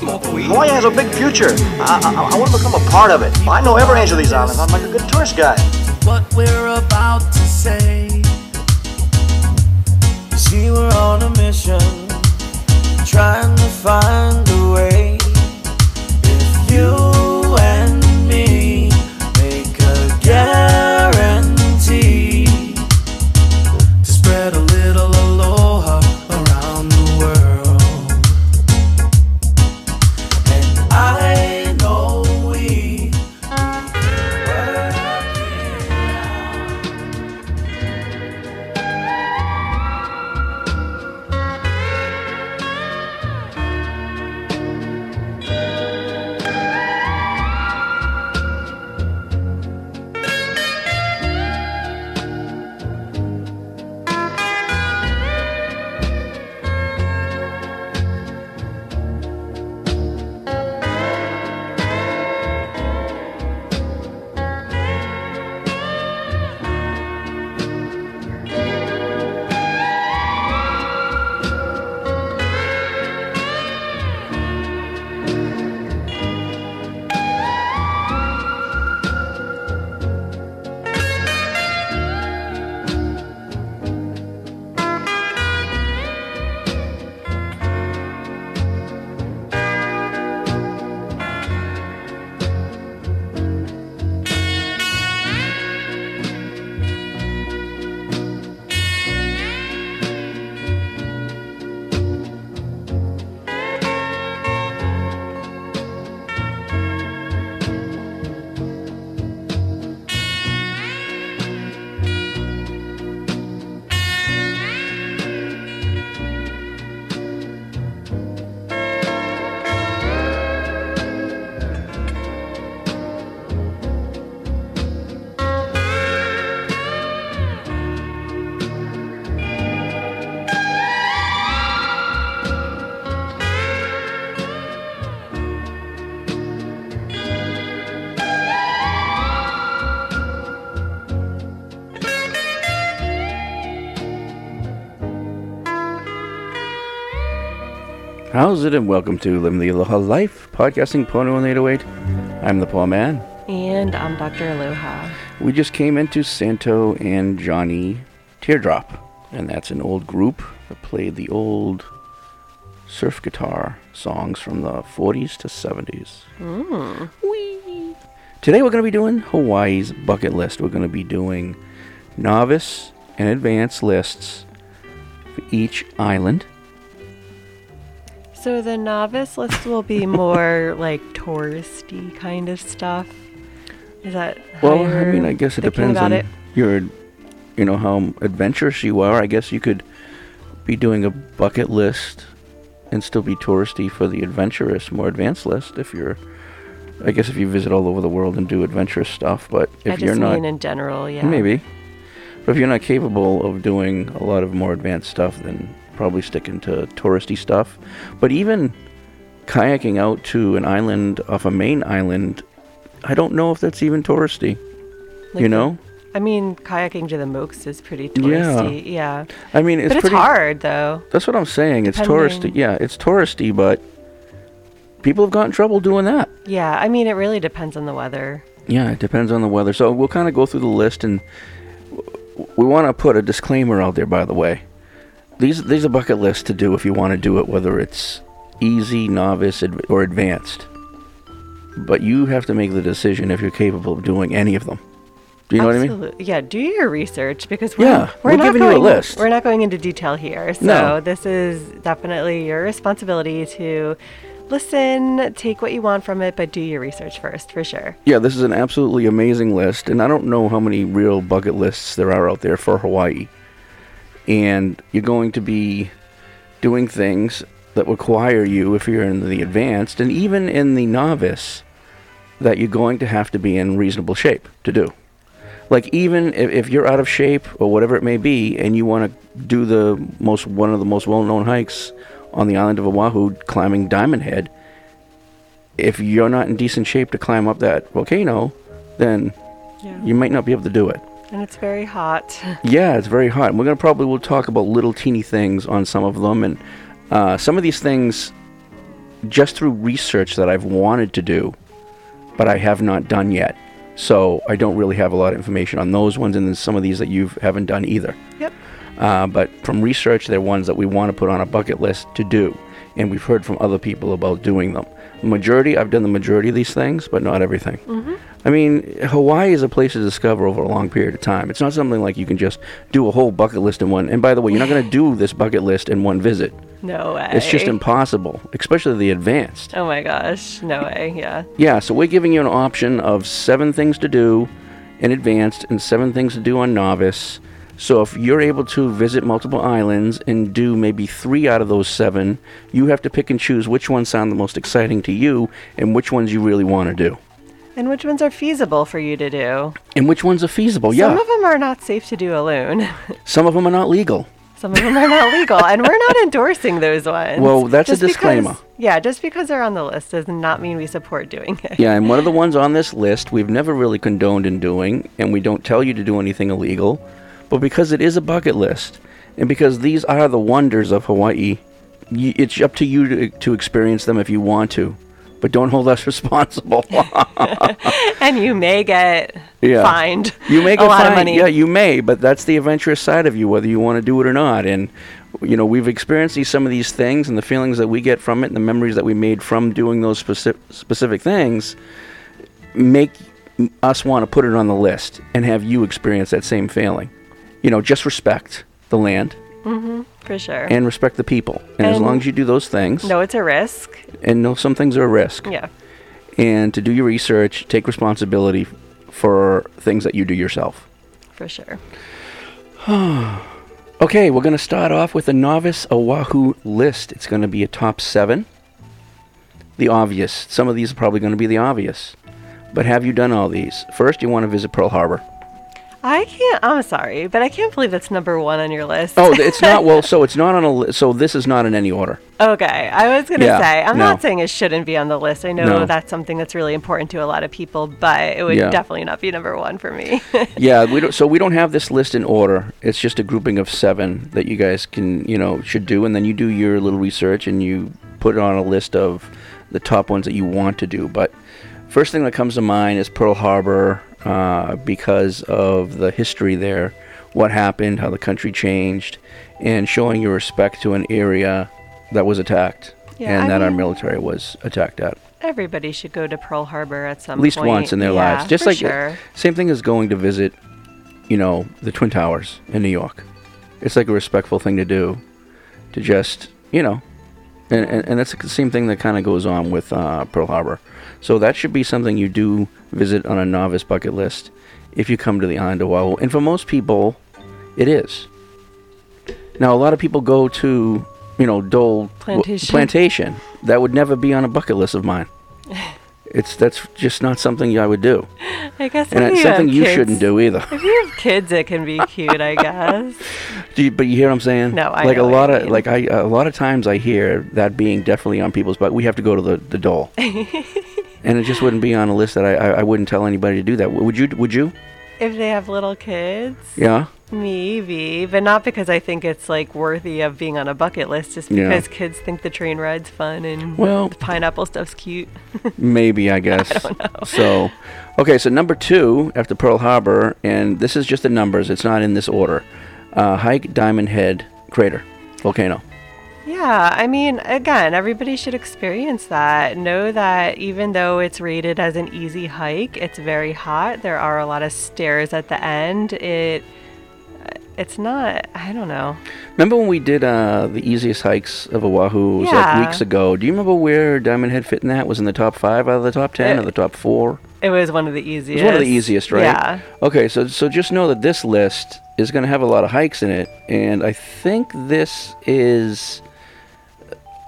I don't smoke weed. Hawaii has a big future. I, I, I want to become a part of it. I know every inch of these islands. I'm like a good tourist guy. what we're about to say. You see, we're on a mission, trying to find a way. If you How's it and welcome to Living the Aloha Life, podcasting Pono on 808. I'm the Paul Man. And I'm Dr. Aloha. We just came into Santo and Johnny Teardrop, and that's an old group that played the old surf guitar songs from the 40s to 70s. Hmm. Whee! Today we're going to be doing Hawaii's bucket list. We're going to be doing novice and advanced lists for each island. So the novice list will be more like touristy kind of stuff. Is that Well, I mean, I guess it depends on it? your, you know, how adventurous you are. I guess you could be doing a bucket list and still be touristy for the adventurous, more advanced list if you're. I guess if you visit all over the world and do adventurous stuff, but if I just you're not, mean in general, yeah. maybe. But if you're not capable of doing a lot of more advanced stuff, then probably sticking to touristy stuff. But even kayaking out to an island off a main island, I don't know if that's even touristy. Like you know? I mean, kayaking to the Mokes is pretty touristy. Yeah. yeah. I mean, it's but it's pretty hard though. That's what I'm saying. It's touristy. Yeah, it's touristy, but people have gotten in trouble doing that. Yeah. I mean, it really depends on the weather. Yeah, it depends on the weather. So we'll kind of go through the list, and we want to put a disclaimer out there. By the way, these these are bucket lists to do if you want to do it, whether it's easy, novice, or advanced. But you have to make the decision if you're capable of doing any of them. Do you know what I mean? Absolutely. Yeah, do your research because we're, Yeah, we're, we're not giving you a going, list. We're not going into detail here. So No. this is definitely your responsibility to listen, take what you want from it, but do your research first for sure. Yeah, this is an absolutely amazing list, and I don't know how many real bucket lists there are out there for Hawaii. And you're going to be doing things that require you, if you're in the advanced and even in the novice, that you're going to have to be in reasonable shape to do. Like even if, if you're out of shape or whatever it may be, and you want to do the most one of the most well-known hikes on the island of Oahu, climbing Diamond Head, if you're not in decent shape to climb up that volcano, then Yeah. you might not be able to do it. And it's very hot. Yeah, it's very hot. And we're gonna probably we'll talk about little teeny things on some of them, and uh, some of these things just through research that I've wanted to do, but I have not done yet. So I don't really have a lot of information on those ones, and then some of these that you haven't done either. Yep. Uh, but from research, they're ones that we want to put on a bucket list to do, and we've heard from other people about doing them. Majority, I've done the majority of these things, but not everything. Mm-hmm. I mean, Hawaii is a place to discover over a long period of time. It's not something like you can just do a whole bucket list in one. And by the way, you're not going to do this bucket list in one visit. No way. It's just impossible, especially the advanced. Oh my gosh. No way. Yeah. Yeah, so we're giving you an option of seven things to do in advanced and seven things to do on novice. So if you're able to visit multiple islands and do maybe three out of those seven, you have to pick and choose which ones sound the most exciting to you and which ones you really want to do. And which ones are feasible for you to do? And which ones are feasible. Yeah. Some of them are not safe to do alone. Some of them are not legal. Some of them are not legal, and we're not endorsing those ones. Well, that's a Just because- disclaimer. yeah, just because they're on the list does not mean we support doing it. Yeah, and one of the ones on this list we've never really condoned in doing, and we don't tell you to do anything illegal, but because it is a bucket list, and because these are the wonders of Hawaii, it's up to you to, to experience them if you want to, but don't hold us responsible. and you may get Yeah. fined. you may a get lot fined. of money. Yeah, you may, but that's the adventurous side of you, whether you want to do it or not. And you know, we've experienced these, some of these things, and the feelings that we get from it, and the memories that we made from doing those specific specific things, make us want to put it on the list and have you experience that same feeling. You know, just respect the land hmm for sure. and respect the people, and, as long as you do those things, no, it's a risk. and know some things are a risk, Yeah. and to do your research, take responsibility for things that you do yourself. For sure. Okay, we're going to start off with a novice Oahu list. It's going to be a top seven. The obvious. Some of these are probably going to be the obvious. But have you done all these? First, you want to visit Pearl Harbor. I can't. I'm sorry, but I can't believe that's number one on your list. Oh, it's not. Well, so it's not on a. Li- so this is not in any order. Okay, I was gonna Yeah, say I'm no. not saying it shouldn't be on the list. I know No. that's something that's really important to a lot of people, but it would Yeah. definitely not be number one for me. yeah, we don't. So we don't have this list in order. It's just a grouping of seven that you guys can, you know, should do, and then you do your little research and you put it on a list of the top ones that you want to do. But first thing that comes to mind is Pearl Harbor uh, because of the history there, what happened, how the country changed, and showing your respect to an area that was attacked Yeah, and I that our military was attacked at. Everybody should go to Pearl Harbor at some At least point. once in their Yeah, lives. Just like sure. same thing as going to visit, you know, the Twin Towers in New York. It's like a respectful thing to do, to just you know, and and, and that's the same thing that kind of goes on with uh, Pearl Harbor. So that should be something you do visit on a novice bucket list if you come to the island of Oahu. And for most people, it is. Now a lot of people go to you know Dole w- Plantation. Plantation. That would never be on a bucket list of mine. It's that's just not something I would do, I guess and it's something you kids- shouldn't do either. If you have kids, it can be cute, I guess. Do you, but you hear what I'm saying? No, I like a lot of mean. like I a lot of times I hear that being definitely on people's but we have to go to the the dole, and it just wouldn't be on a list that I, I I wouldn't tell anybody to do that. Would you? Would you? If they have little kids, Yeah. maybe, but not because I think it's like worthy of being on a bucket list. Just Yeah. because kids think the train ride's fun and Well- the pineapple stuff's cute. Maybe I guess. I So, okay. So number two after Pearl Harbor, and this is just the numbers. It's not in this order. Uh, hike Diamond Head crater volcano. Yeah, I mean, again, everybody should experience that. Know that even though it's rated as an easy hike, it's very hot. There are a lot of stairs at the end. It it's not, I don't know. Remember when we did uh, the easiest hikes of Oahu? Was Yeah. like weeks ago. Do you remember where Diamond Head fit in that? Was in the top five out of the top ten Uh, or the top four? It was one of the easiest. It's one of the easiest, right? Yeah. Okay, so so just know that this list is going to have a lot of hikes in it, and I think this is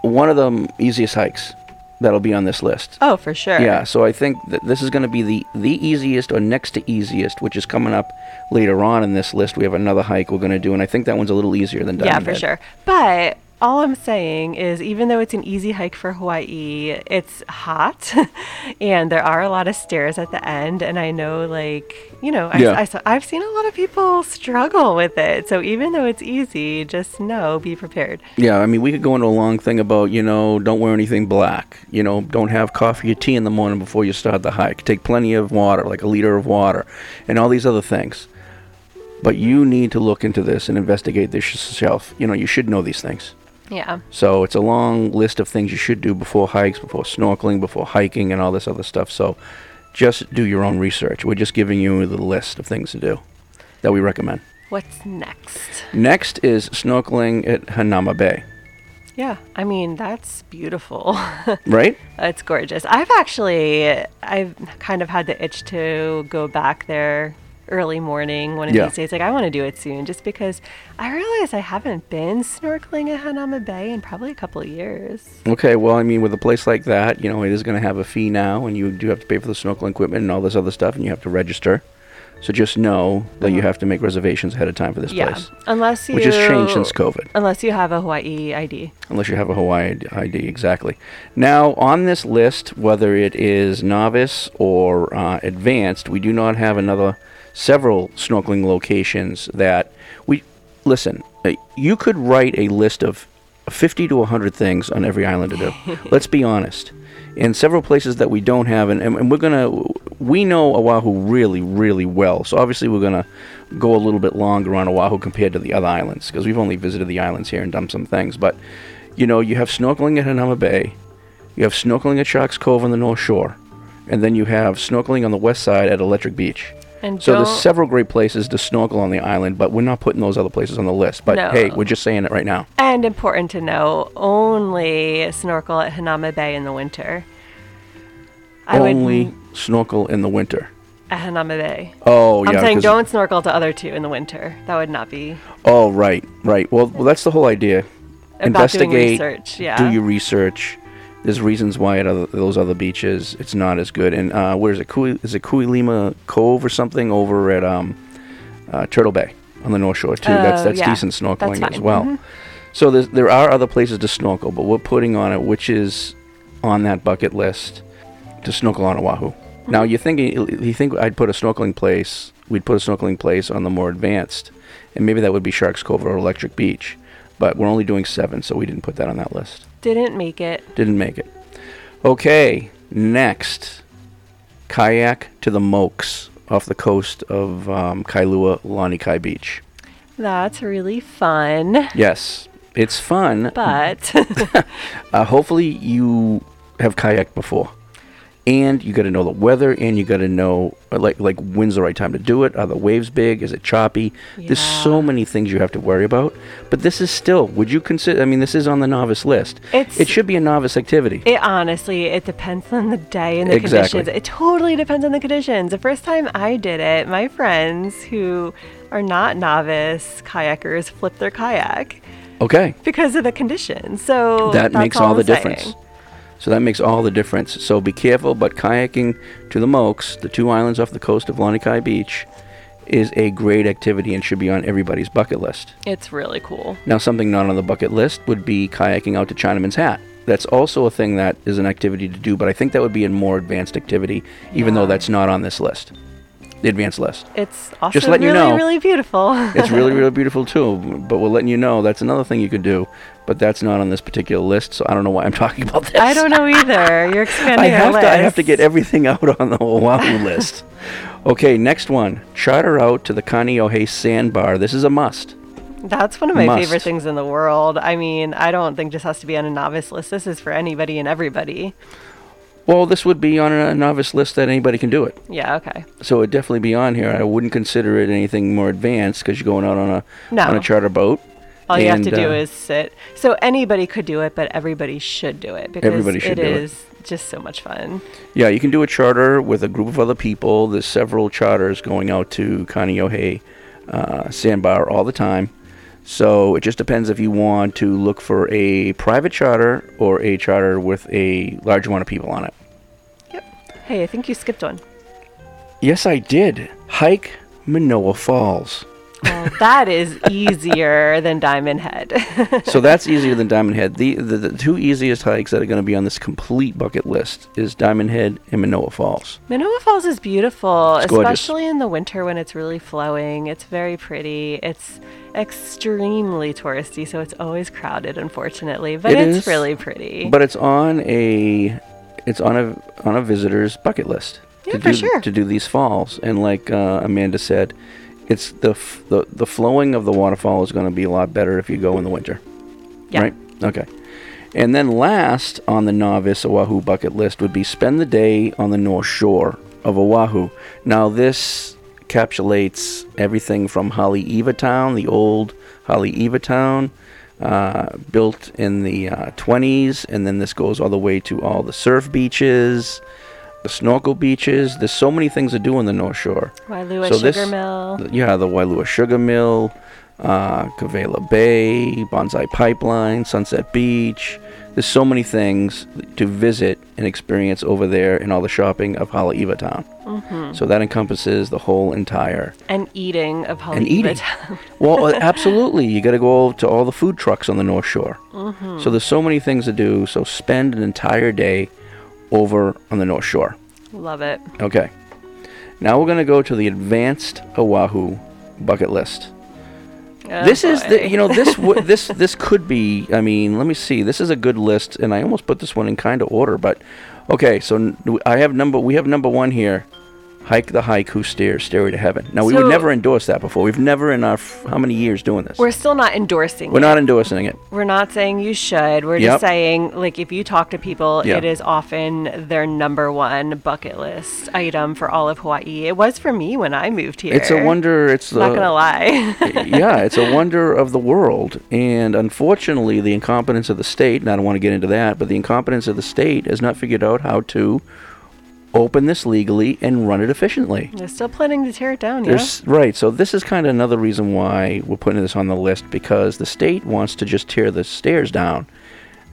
one of the easiest hikes that'll be on this list. Oh, for sure. Yeah, so I think that this is going to be the the easiest or next to easiest, which is coming up later on in this list. We have another hike we're going to do, and I think that one's a little easier than Yeah, for Head. sure. But all I'm saying is, even though it's an easy hike for Hawaii, it's hot, and there are a lot of stairs at the end. And I know, like, you know, I, Yeah. I, I've seen a lot of people struggle with it. So even though it's easy, just know, be prepared. Yeah, I mean, we could go into a long thing about, you know, don't wear anything black. You know, don't have coffee or tea in the morning before you start the hike. Take plenty of water, like a liter of water, and all these other things. But you need to look into this and investigate this yourself. You know, you should know these things. Yeah. So it's a long list of things you should do before hikes, before snorkeling, before hiking, and all this other stuff. So just do your own research. We're just giving you the list of things to do that we recommend. What's next? Next is snorkeling at Hanauma Bay, Yeah, I mean that's beautiful. right? it's gorgeous. I've actually, I've kind of had the itch to go back there early morning one of Yeah. these days. Like I want to do it soon, just because I realize I haven't been snorkeling at Hanauma Bay in probably a couple of years. Okay, well, I mean, with a place like that, you know, it is going to have a fee now, and you do have to pay for the snorkeling equipment and all this other stuff, and you have to register. So just know that you have to make reservations ahead of time for this Uh-huh. Yeah, place, unless you which has changed since COVID. Unless you have a Hawaii ID. unless you have a Hawaii ID, exactly. Now, on this list, whether it is novice or uh, advanced, we do not have another several snorkeling locations that we listen. uh, You could write a list of 50 to 100 things on every island to do. Let's be honest. In several places that we don't have, and, and, and we're gonna, we know Oahu really, really well. So obviously we're gonna go a little bit longer on Oahu compared to the other islands because we've only visited the islands here and done some things. But you know, you have snorkeling at Hanauma Bay, you have snorkeling at Sharks Cove on the North Shore, and then you have snorkeling on the west side at Electric Beach. And So there's several great places to snorkel on the island, but we're not putting those other places on the list. But No. hey, we're just saying it right now. And important to know, only snorkel at Hanauma Bay in the winter. I Only would snorkel in the winter. at Hanauma Bay. Oh yeah. I'm saying don't snorkel to other two in the winter. That would not be Oh right, right. Well, well, that's the whole idea. about Investigate. research. Yeah. Do your research. There's reasons why at other, those other beaches it's not as good. And uh, where is it? Kui, is it Kuilima Cove or something over at um, uh, Turtle Bay on the North Shore too? that's Oh, that's yeah. decent snorkeling That's as well. Mhm. So there are other places to snorkel, but we're putting on it which is on that bucket list to snorkel on Oahu. Now you think you think I'd put a snorkeling place? We'd put a snorkeling place on the more advanced, and maybe that would be Sharks Cove or Electric Beach. But we're only doing seven, so we didn't put that on that list. Didn't make it. Didn't make it. Okay, next, kayak to the Mokes off the coast of um, Kailua, Lanikai Beach. That's really fun. Yes, it's fun. But Uh, hopefully you have kayaked before, and you got to know the weather, and you got to know uh, like like when's the right time to do it. Are the waves big? Is it choppy? There's so many things you have to worry about. But this is still. Would you consider? I mean, this is on the novice list. It's- it should be a novice activity. it honestly, it depends on the day and the Exactly. conditions. It totally depends on the conditions. The first time I did it, my friends who are not novice kayakers flipped their kayak okay. because of the conditions. So that makes all I'm the difference. So that makes all the difference. So be careful, but kayaking to the Mokes, the two islands off the coast of Lanikai Beach, is a great activity and should be on everybody's bucket list. It's really cool. Now, something not on the bucket list would be kayaking out to Chinaman's Hat. That's also a thing that is an activity to do, but I think that would be a more advanced activity, even though that's not on this list, the advanced list. It's also Just letting you really, know. really beautiful. It's really, really beautiful too, but we're letting you know that's another thing you could do, but that's not on this particular list, so I don't know why I'm talking about this. I don't know either. You're expanding I have our to. I have to get everything out on the Oahu list. Okay, next one. Charter out to the Kaneohe Sandbar. This is a must. That's one of my Must. favorite things in the world. I mean, I don't think this has to be on a novice list. This is for anybody and everybody. Well, this would be on a novice list that anybody can do it. Yeah, okay. So it'd definitely be on here. I wouldn't consider it anything more advanced because you're going out on a No. on a charter boat. All you have to do uh, is sit. So anybody could do it, but everybody should do it because Everybody should it do it. is just so much fun. Yeah, you can do a charter with a group of other people. There's several charters going out to Kaneohe uh, Sandbar all the time. So it just depends if you want to look for a private charter or a charter with a large amount of people on it. Yep. Hey, I think you skipped one. Yes, I did. Hike Manoa Falls. Well, that is easier than Diamond Head. so that's easier than Diamond Head. The, the the two easiest hikes that are going to be on this complete bucket list is Diamond Head and Manoa Falls. Manoa Falls is beautiful, It's gorgeous. especially in the winter when it's really flowing. It's very pretty. It's extremely touristy, so it's always crowded, unfortunately. But It it's is, really pretty. But it's on a it's on a on a visitor's bucket list Yeah, to for do sure. to do these falls. And like uh, Amanda said, it's the, f- the the flowing of the waterfall is going to be a lot better if you go in the winter. Yeah. Right. Okay. And then last on the novice Oahu bucket list would be spend the day on the North Shore of Oahu. Now this encapsulates everything from Haleiwa Town, the old Haleiwa Town, uh, built in the uh, 20s, and then this goes all the way to all the surf beaches, the snorkel beaches. There's so many things to do on the North Shore. Waialua So Sugar this- Mill. Yeah, the Waialua Sugar Mill, uh, Kawela Bay, Banzai Pipeline, Sunset Beach. There's so many things to visit and experience over there and all the shopping of Haleiwa Town. Mhm. So that encompasses the whole entire. And eating of Haleiwa And eating. Town. Well, uh, absolutely. You got to go to all the food trucks on the North Shore. Mhm. So there's so many things to do. So spend an entire day over on the North Shore. Love it. Okay. Now we're going to go to the advanced Oahu bucket list. Oh, this is the you know this w- this this could be I mean let me see this is a good list and I almost put this one in kind of order but okay so n- I have number we have number one here hike the Haiku Stairs stairway to heaven now we would never endorse that before we've never in our f- how many years doing this We're still not endorsing we're it. not endorsing it We're not saying you should. We're Yep. just saying, like, if you talk to people, Yeah. it is often their number one bucket list item for all of Hawaii. It was for me when I moved here. it's a wonder it's the Not gonna lie. yeah, it's a wonder of the world. And unfortunately, the incompetence of the state, and I don't want to get into that, but the incompetence of the state has not figured out how to open this legally and run it efficiently. They're still planning to tear it down, yeah. Right. So this is kind of another reason why we're putting this on the list because the state wants to just tear the stairs down.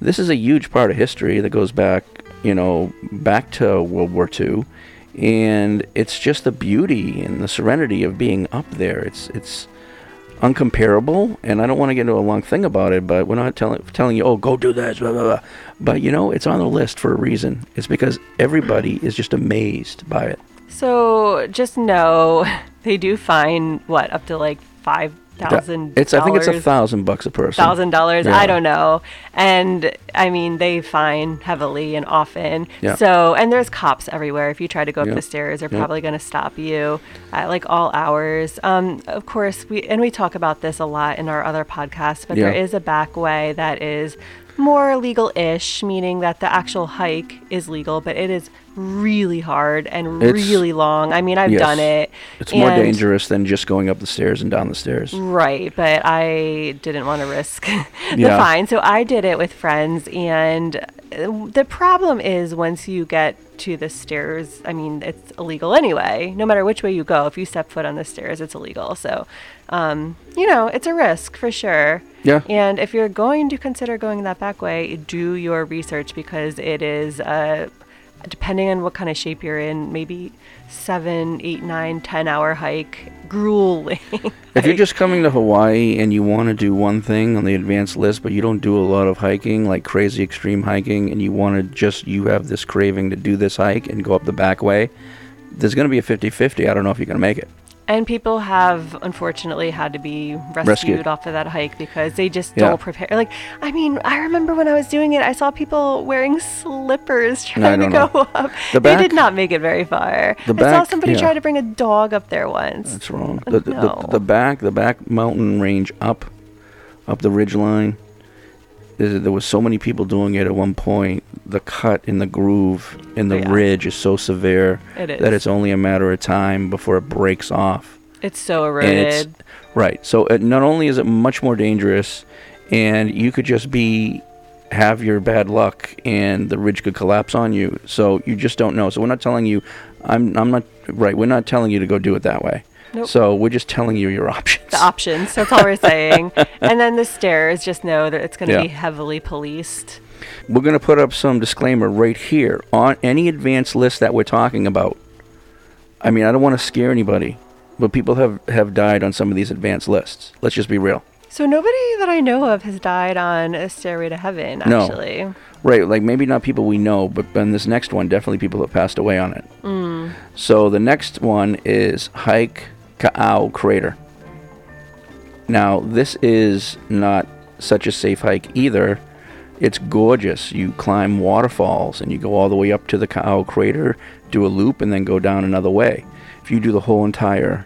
This is a huge part of history that goes back, you know, back to World War II, and it's just the beauty and the serenity of being up there. It's it's uncomparable, and I don't want to get into a long thing about it, but we're not telling telling you, oh, go do this, blah blah blah. But you know, it's on the list for a reason. It's because everybody is just amazed by it. So just know they do fine what up to like five thousand. It's I think it's a thousand bucks a person. thousand dollars. Yeah. I don't know. And I mean, they fine heavily and often. Yeah. So and there's cops everywhere. If you try to go up Yep. the stairs, they're probably going to stop you at like all hours. Um, of course, we and we talk about this a lot in our other podcasts, but there Yeah. is a back way that is more legal-ish, meaning that the actual hike is legal, but it is really hard and It's- really long. I mean, I've Yes. done it. It's more dangerous than just going up the stairs and down the stairs. Right, but I didn't want to risk the Yeah. fine. So I did it with friends. And uh, the problem is once you get to the stairs, I mean, it's illegal anyway. No matter which way you go, if you step foot on the stairs, it's illegal. So, um, you know, it's a risk for sure. Yeah. And if you're going to consider going that back way, do your research because it is, uh, depending on what kind of shape you're in, maybe seven, eight, nine, ten hour hike, grueling. If you're just coming to Hawaii and you want to do one thing on the advanced list, but you don't do a lot of hiking, like crazy extreme hiking, and you want to just, you have this craving to do this hike and go up the back way, there's going to be a 50 50. I don't know if you're going to make it. And people have unfortunately had to be rescued, Rescued. off of that hike because they just Yeah. don't prepare. Like, I mean, I remember when I was doing it, I saw people wearing slippers trying to go know. up. The they did not make it very far. The I saw somebody yeah. try to bring a dog up there once. That's wrong. The, the, No. the, the back, the back mountain range up, up the ridge line. There was so many people doing it at one point. The cut in the groove in the oh, Yeah. ridge is so severe It that is. it's only a matter of time before it breaks off. It's so eroded. it's right. So it, not only is it much more dangerous, and you could just be have your bad luck, and the ridge could collapse on you. So you just don't know. So we're not telling you. I'm I'm not right. We're not telling you to go do it that way. Nope. So we're just telling you your options. The options. That's all we're saying. and then the stairs, just know that it's going to Yeah. be heavily policed. We're going to put up some disclaimer right here on any advanced list that we're talking about. I mean, I don't want to scare anybody, but people have, have died on some of these advanced lists. Let's just be real. So nobody that I know of has died on a stairway to heaven. No. Actually, Right, like maybe not people we know, but on this next one, definitely people have passed away on it. Mm. So the next one is Hike Ka'au Crater. Now, this is not such a safe hike either. It's gorgeous. You climb waterfalls and you go all the way up to the Ka'au Crater, do a loop, and then go down another way. If you do the whole entire,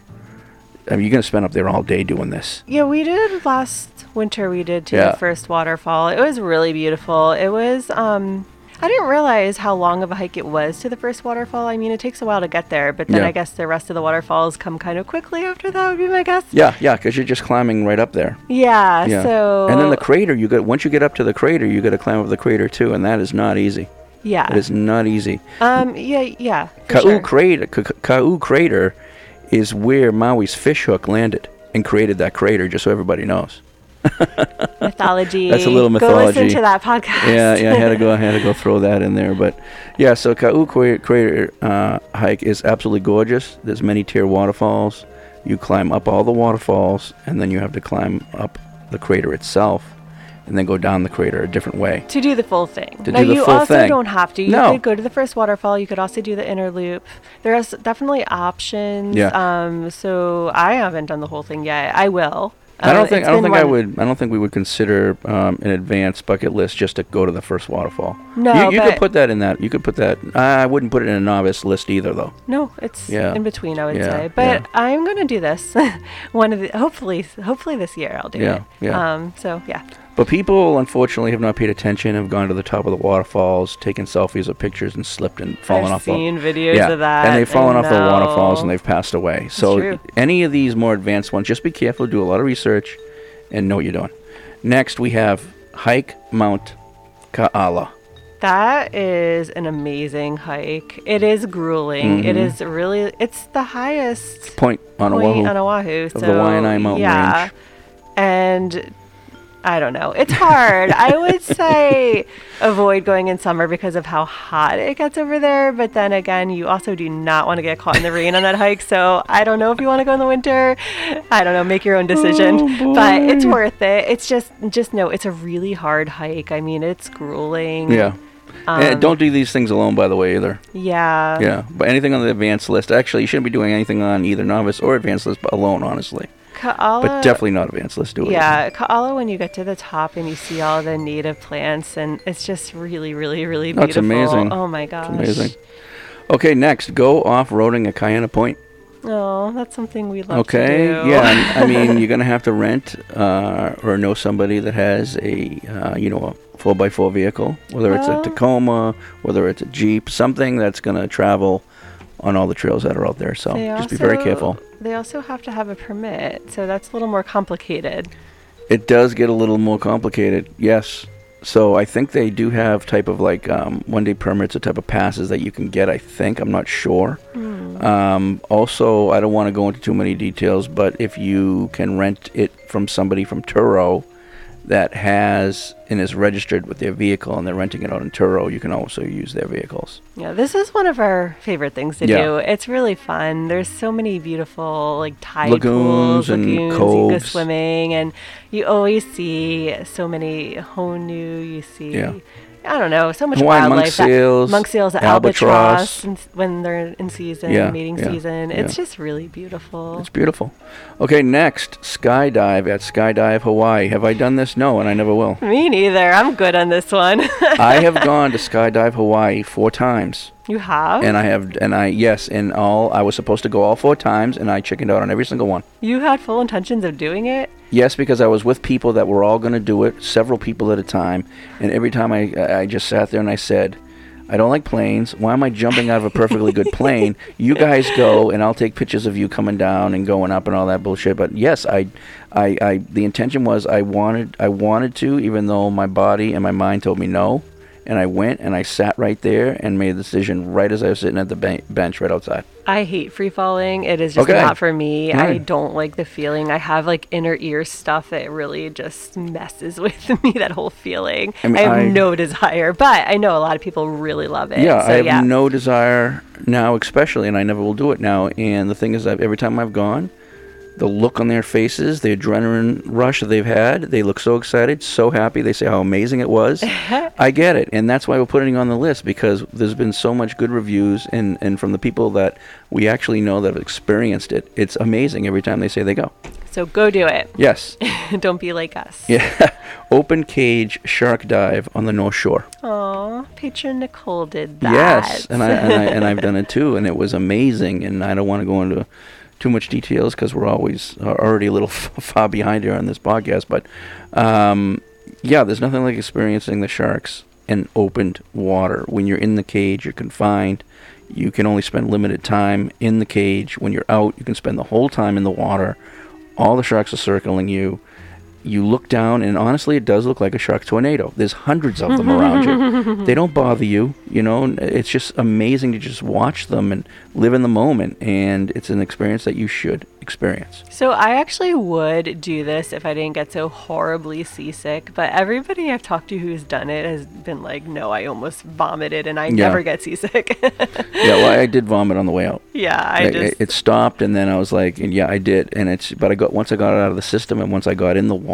I mean, you're going to spend up there all day doing this. yeah, we did last winter. We did to Yeah. the first waterfall. It was really beautiful. It was. um I didn't realize how long of a hike it was to the first waterfall. I mean, it takes a while to get there, but then Yeah. I guess the rest of the waterfalls come kind of quickly after that. Would be my guess. Yeah, yeah, because you're just climbing right up there. Yeah. Yeah. So. and then the crater, you got once you get up to the crater, you got to climb up the crater too, and that is not easy. Yeah. It is not easy. Um. Yeah. Yeah. Ka'au sure. crater, Ka- Ka- Ka'au crater, is where Maui's fishhook landed and created that crater. Just so everybody knows. mythology. That's a little mythology. Go listen to that podcast. Yeah, yeah, I had to go. I had to go throw that in there, but yeah. So Ka'au crater uh, hike is absolutely gorgeous. There's many tier waterfalls. You climb up all the waterfalls, and then you have to climb up the crater itself, and then go down the crater a different way. to do the full thing. To now do the you full also thing. don't have to. You No. could go to the first waterfall. You could also do the inner loop. There's definitely options. Yeah. Um. So I haven't done the whole thing yet. I will. I don't think I don't think I would I don't think we would consider um, an advanced bucket list just to go to the first waterfall. No, you, you could put that in that. You could put that. I wouldn't put it in a novice list either, though. No, it's Yeah. in between. I would Yeah, say, but yeah. I'm gonna do this. one of the hopefully hopefully this year I'll do Yeah, it. yeah. Um. So yeah. But people, unfortunately, have not paid attention. Have gone to the top of the waterfalls, taken selfies or pictures, and slipped and fallen I've off. seen the, videos yeah, of that. and they've fallen off the waterfalls and they've passed away. So any of these more advanced ones, just be careful. Do a lot of research, and know what you're doing. Next, we have hike Mount Kaala. That is an amazing hike. It is grueling. It Mhm. is really. It's the highest Point on point Oahu. on Oahu. of the Waianae Mountain yeah. Range. And I don't know. It's hard. I would say avoid going in summer because of how hot it gets over there. But then again, you also do not want to get caught in the rain on that hike. So I don't know if you want to go in the winter. I don't know. Make your own decision. Oh, but it's worth it. It's just just know it's a really hard hike. I mean, it's grueling. Yeah. and Um, don't do these things alone, by the way, either. Yeah. Yeah, but anything on the advanced list. Actually, you shouldn't be doing anything on either novice or advanced list alone, honestly. Kaala, But definitely not advanced list. Do it. Yeah, Kaala, when you get to the top and you see all the native plants, and it's just really, really, really That's beautiful. amazing. Oh my gosh. It's amazing. Okay, next, go off roading at Kaena Point. Oh, that's something we love Okay, to do. yeah, I mean, you're gonna have to rent uh, or know somebody that has a uh, you know a four x four vehicle, whether it's a Tacoma, whether it's a Jeep, something that's gonna travel on all the trails that are out there. So They just be very careful. They also have to have a permit, so that's a little more complicated. It does get a little more complicated, yes. So I think they do have type of like um, one day permits or type of passes that you can get. I think I'm not sure. Um, also, I don't want to go into too many details, but if you can rent it from somebody from Turo that has and is registered with their vehicle and they're renting it out in Turo, you can also use their vehicles. Yeah, this is one of our favorite things to Yeah. do. It's really fun. There's so many beautiful like tide Lagoons pools, and lagoons, you go swimming, and you always see so many honu. You see, Yeah. I don't know, so much Hawaiian wildlife. that- seals, monk seals, albatross. albatross, when they're in season, Yeah, mating yeah, season. It's yeah. just really beautiful. It's beautiful. Okay, next, skydive at Skydive Hawaii. Have I done this? No, and I never will. Me neither. I'm good on this one. I have gone to Skydive Hawaii four times. you have? And I have, and I, yes, and all, I was supposed to go all four times, and I chickened out on every single one. you had full intentions of doing it? Yes, because I was with people that were all going to do it, several people at a time, and every time I, I just sat there and I said, I don't like planes. Why am I jumping out of a perfectly good plane? You guys go, and I'll take pictures of you coming down and going up and all that bullshit. But yes, I, I, I the intention was I wanted, I wanted to, even though my body and my mind told me no, and I went and I sat right there and made a decision right as I was sitting at the ben- bench right outside. I hate free falling. It is just Okay. not for me. I don't like the feeling. I have like inner ear stuff that really just messes with me. That whole feeling. I I, have I- no desire, but I know a lot of people really love it. Yeah, so, I have yeah. no desire now, especially, and I never will do it now. And the thing is, that every time I've gone, the look on their faces, the adrenaline rush that they've had, they look so excited, so happy. They say how amazing it was. I get it, and that's why we're putting it on the list because there's been so much good reviews, and and from the people that we actually know that have experienced it, it's amazing every time they say they go. So go do it. Yes, don't be like us. yeah, open cage shark dive on the North Shore. Aw, patron Nicole did that. Yes, and I, and I and I've done it too, and it was amazing. And I don't want to go into too much details because we're always uh, already a little far behind here on this podcast. But um, yeah, there's nothing like experiencing the sharks in opened water. When you're in the cage, you're confined. You can only spend limited time in the cage. When you're out, you can spend the whole time in the water. All the sharks are circling you. You look down, and honestly, it does look like a shark tornado. There's hundreds of them around you. They don't bother you, you know. It's just amazing to just watch them and live in the moment, and it's an experience that you should experience. So I actually would do this if I didn't get so horribly seasick, but everybody I've talked to who's done it has been like, "No, I almost vomited and I Yeah. never get seasick." Yeah, well, I did vomit on the way out. yeah, I It- just it, it stopped, and then I was like, and yeah, I did, and it's. But I got once I got it out of the system, and once I got in the water,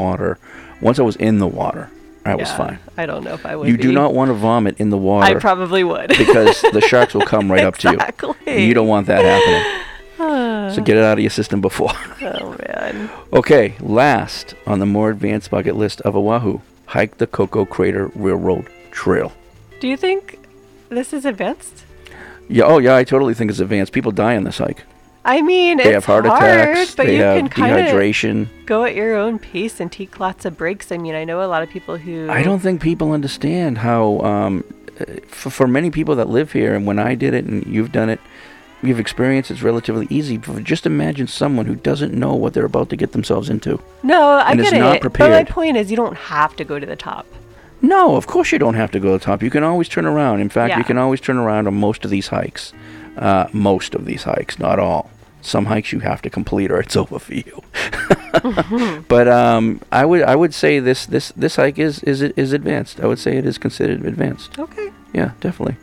once I was in the water, I was fine. I don't know if I would. You do not want to vomit in the water. I probably would. because the sharks will come right up to you. Exactly. You don't want that happening. so get it out of your system before. oh man. okay, last on the more advanced bucket list of Oahu, hike the Koko Crater Railroad Trail. Do you think this is advanced? Yeah, oh yeah, I totally think it's advanced. People die on this hike. I mean, They it's have heart hard, attacks. but they you have can kind of dehydration. go at your own pace and take lots of breaks. I mean, I know a lot of people who I don't think people understand how, um, uh, for, for many people that live here, and when I did it and you've done it, you've experienced it's relatively easy. But just imagine someone who doesn't know what they're about to get themselves into. No, I and is get not it. But my point is, you don't have to go to the top. No, of course you don't have to go to the top. You can always turn around. In fact, you can always turn around on most of these hikes. Uh, most of these hikes, not all. Some hikes you have to complete or it's over for you. but um, I would I would say this this this hike is is is advanced. I would say it is considered advanced. Okay. Yeah, definitely.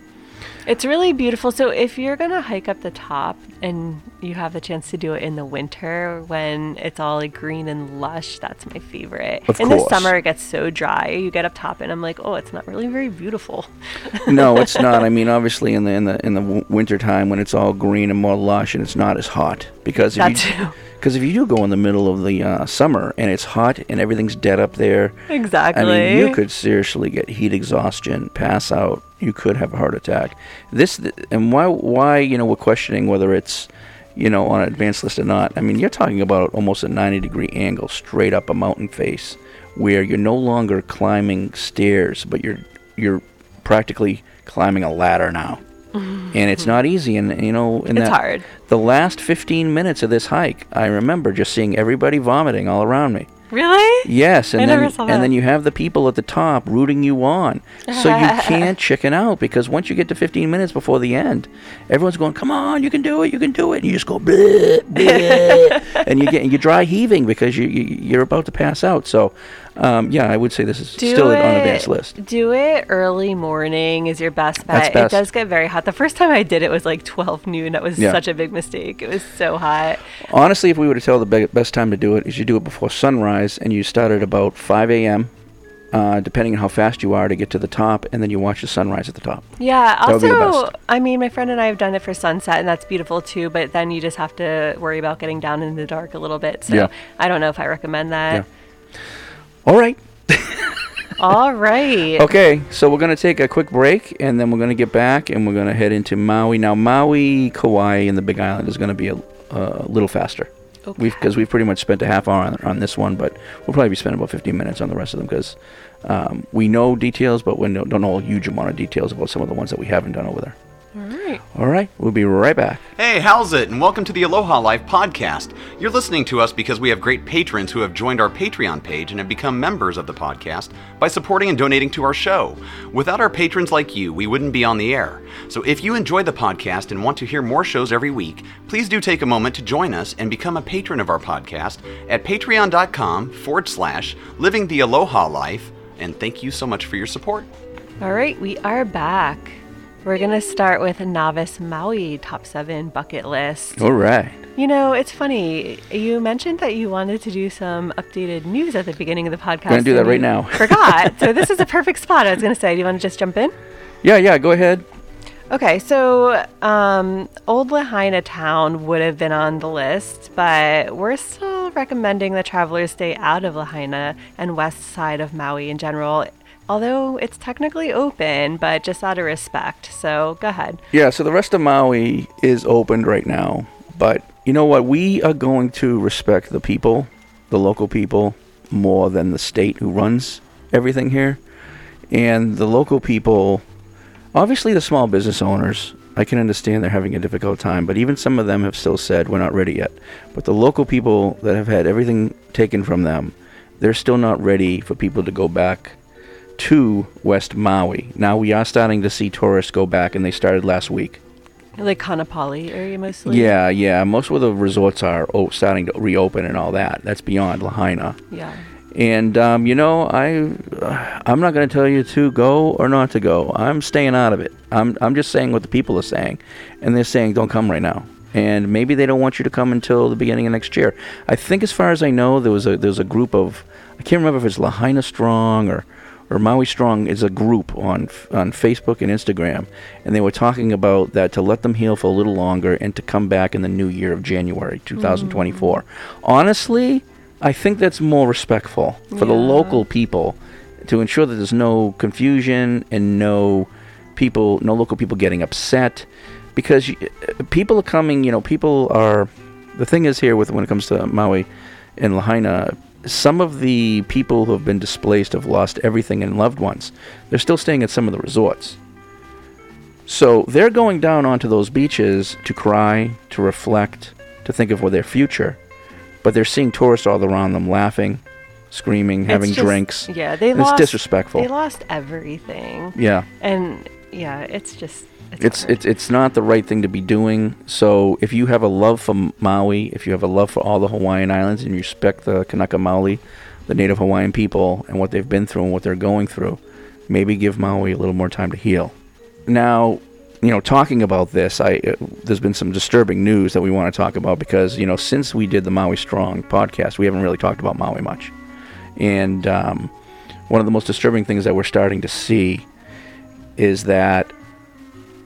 It's really beautiful. So if you're gonna hike up the top and you have the chance to do it in the winter when it's all like green and lush, that's my favorite. Of in the summer it gets so dry. You get up top and I'm like, oh, it's not really very beautiful. no, it's not. I mean, obviously in the in the in the w- winter time when it's all green and more lush and it's not as hot because if That you too. Because if you do go in the middle of the uh, summer and it's hot and everything's dead up there, Exactly. I mean, you could seriously get heat exhaustion, pass out. You could have a heart attack. This and why why you know we're questioning whether it's you know on an advanced list or not. I mean, you're talking about almost a 90 degree angle straight up a mountain face, where you're no longer climbing stairs, but you're you're practically climbing a ladder now. And it's not easy, and you know, in It's that, hard. The last 15 minutes of this hike, I remember just seeing everybody vomiting all around me. Really? Yes, and I then and then you have the people at the top rooting you on, so you can't chicken out because once you get to 15 minutes before the end, everyone's going, "Come on, you can do it, you can do it," and you just go, bleh, bleh, and you get you dry heaving because you, you you're about to pass out. So, um, yeah, I would say this is Do still it, on advanced list. Do it early morning is your best That's bet. best. It does get very hot. The first time I did it was like 12 noon. That was Yeah. such a big mistake. It was so hot. Honestly, if we were to tell the be- best time to do it, is you do it before sunrise, and you start at about 5 a.m. Uh, depending on how fast you are to get to the top, and then you watch the sunrise at the top. Yeah. That be the Also. I mean, my friend and I have done it for sunset, and that's beautiful too. But then you just have to worry about getting down in the dark a little bit. So Yeah. I don't know if I recommend that. All right. All right. Okay, so we're gonna take a quick break, and then we're gonna get back, and we're gonna head into Maui. Now, Maui, Kauai, and the Big Island is gonna be a, a little faster. We've because we've pretty much spent a half hour on, on this one, but we'll probably be spending about 15 minutes on the rest of them because um, we know details, but we don't know a huge amount of details about some of the ones that we haven't done over there. All right. All right, we'll be right back. Hey, how's it? And welcome to the Aloha Life podcast. You're listening to us because we have great patrons who have joined our Patreon page and have become members of the podcast by supporting and donating to our show. Without our patrons like you, we wouldn't be on the air. So if you enjoy the podcast and want to hear more shows every week, please do take a moment to join us and become a patron of our podcast at patreon.com forward slash living the Aloha Life. And thank you so much for your support. All right, we are back. We're going to start with Novice Maui top seven bucket list. All right. You know, it's funny. You mentioned that you wanted to do some updated news at the beginning of the podcast. I'm Gonna do that right now. Forgot. so this is a perfect spot. I was going to say, do you want to just jump in? Yeah, yeah, go ahead. Okay, so um, Old Lahaina Town would have been on the list, but we're still recommending that travelers stay out of Lahaina and west side of Maui in general, although it's technically open, but just out of respect. So go ahead. Yeah, so the rest of Maui is opened right now. But you know what? We are going to respect the people, the local people, more than the state who runs everything here. And the local people, obviously the small business owners, I can understand they're having a difficult time, but even some of them have still said we're not ready yet. But the local people that have had everything taken from them, they're still not ready for people to go back to West Maui. Now we are starting to see tourists go back, and they started last week. Like Kaanapali area mostly? Yeah, yeah. Most of the resorts are oh, starting to reopen and all that. That's beyond Lahaina. Yeah. And um, you know, I uh, I'm not going to tell you to go or not to go. I'm staying out of it. I'm I'm just saying what the people are saying, and they're saying don't come right now. And maybe they don't want you to come until the beginning of next year. I think, as far as I know, there was a there was a group of I can't remember if it's Lahaina Strong or or Maui Strong is a group on on Facebook and Instagram, and they were talking about that to let them heal for a little longer and to come back in the new year of January 2024. Honestly, I think that's more respectful for the local people to ensure that there's no confusion and no people, no local people getting upset, because uh, people are coming. You know, people are. The thing is here with when it comes to Maui and Lahaina, some of the people who have been displaced have lost everything and loved ones. They're still staying at some of the resorts. So they're going down onto those beaches to cry, to reflect, to think of what their future. But they're seeing tourists all around them laughing, screaming, It's having just- drinks. Yeah, they lost. It's disrespectful. They lost everything. yeah. And yeah, it's just. It's, It's it's not the right thing to be doing. So if you have a love for Maui, if you have a love for all the Hawaiian islands, and you respect the Kanaka Maoli, the Native Hawaiian people, and what they've been through and what they're going through, maybe give Maui a little more time to heal. Now, you know, talking about this, I uh, there's been some disturbing news that we want to talk about because you know since we did the Maui Strong podcast, we haven't really talked about Maui much, and um, one of the most disturbing things that we're starting to see is that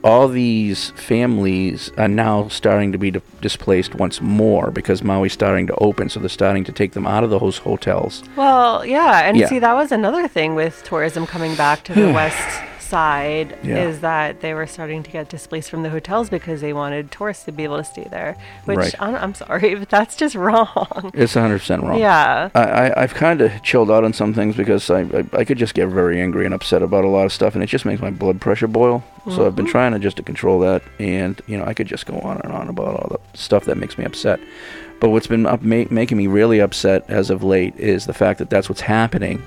all these families are now starting to be di- displaced once more because Maui's starting to open, so they're starting to take them out of those hotels. Well, yeah, and Yeah. see, that was another thing with tourism coming back to the west side Yeah. is that they were starting to get displaced from the hotels because they wanted tourists to be able to stay there. Which Right. I'm, I'm sorry, but that's just wrong. It's 100% wrong. Yeah. I, I, I've kind of chilled out on some things because I, I, I could just get very angry and upset about a lot of stuff, and it just makes my blood pressure boil. So I've been mm-hmm. trying to just to control that, and you know I could just go on and on about all the stuff that makes me upset. But what's been up, ma- making me really upset as of late is the fact that that's what's happening,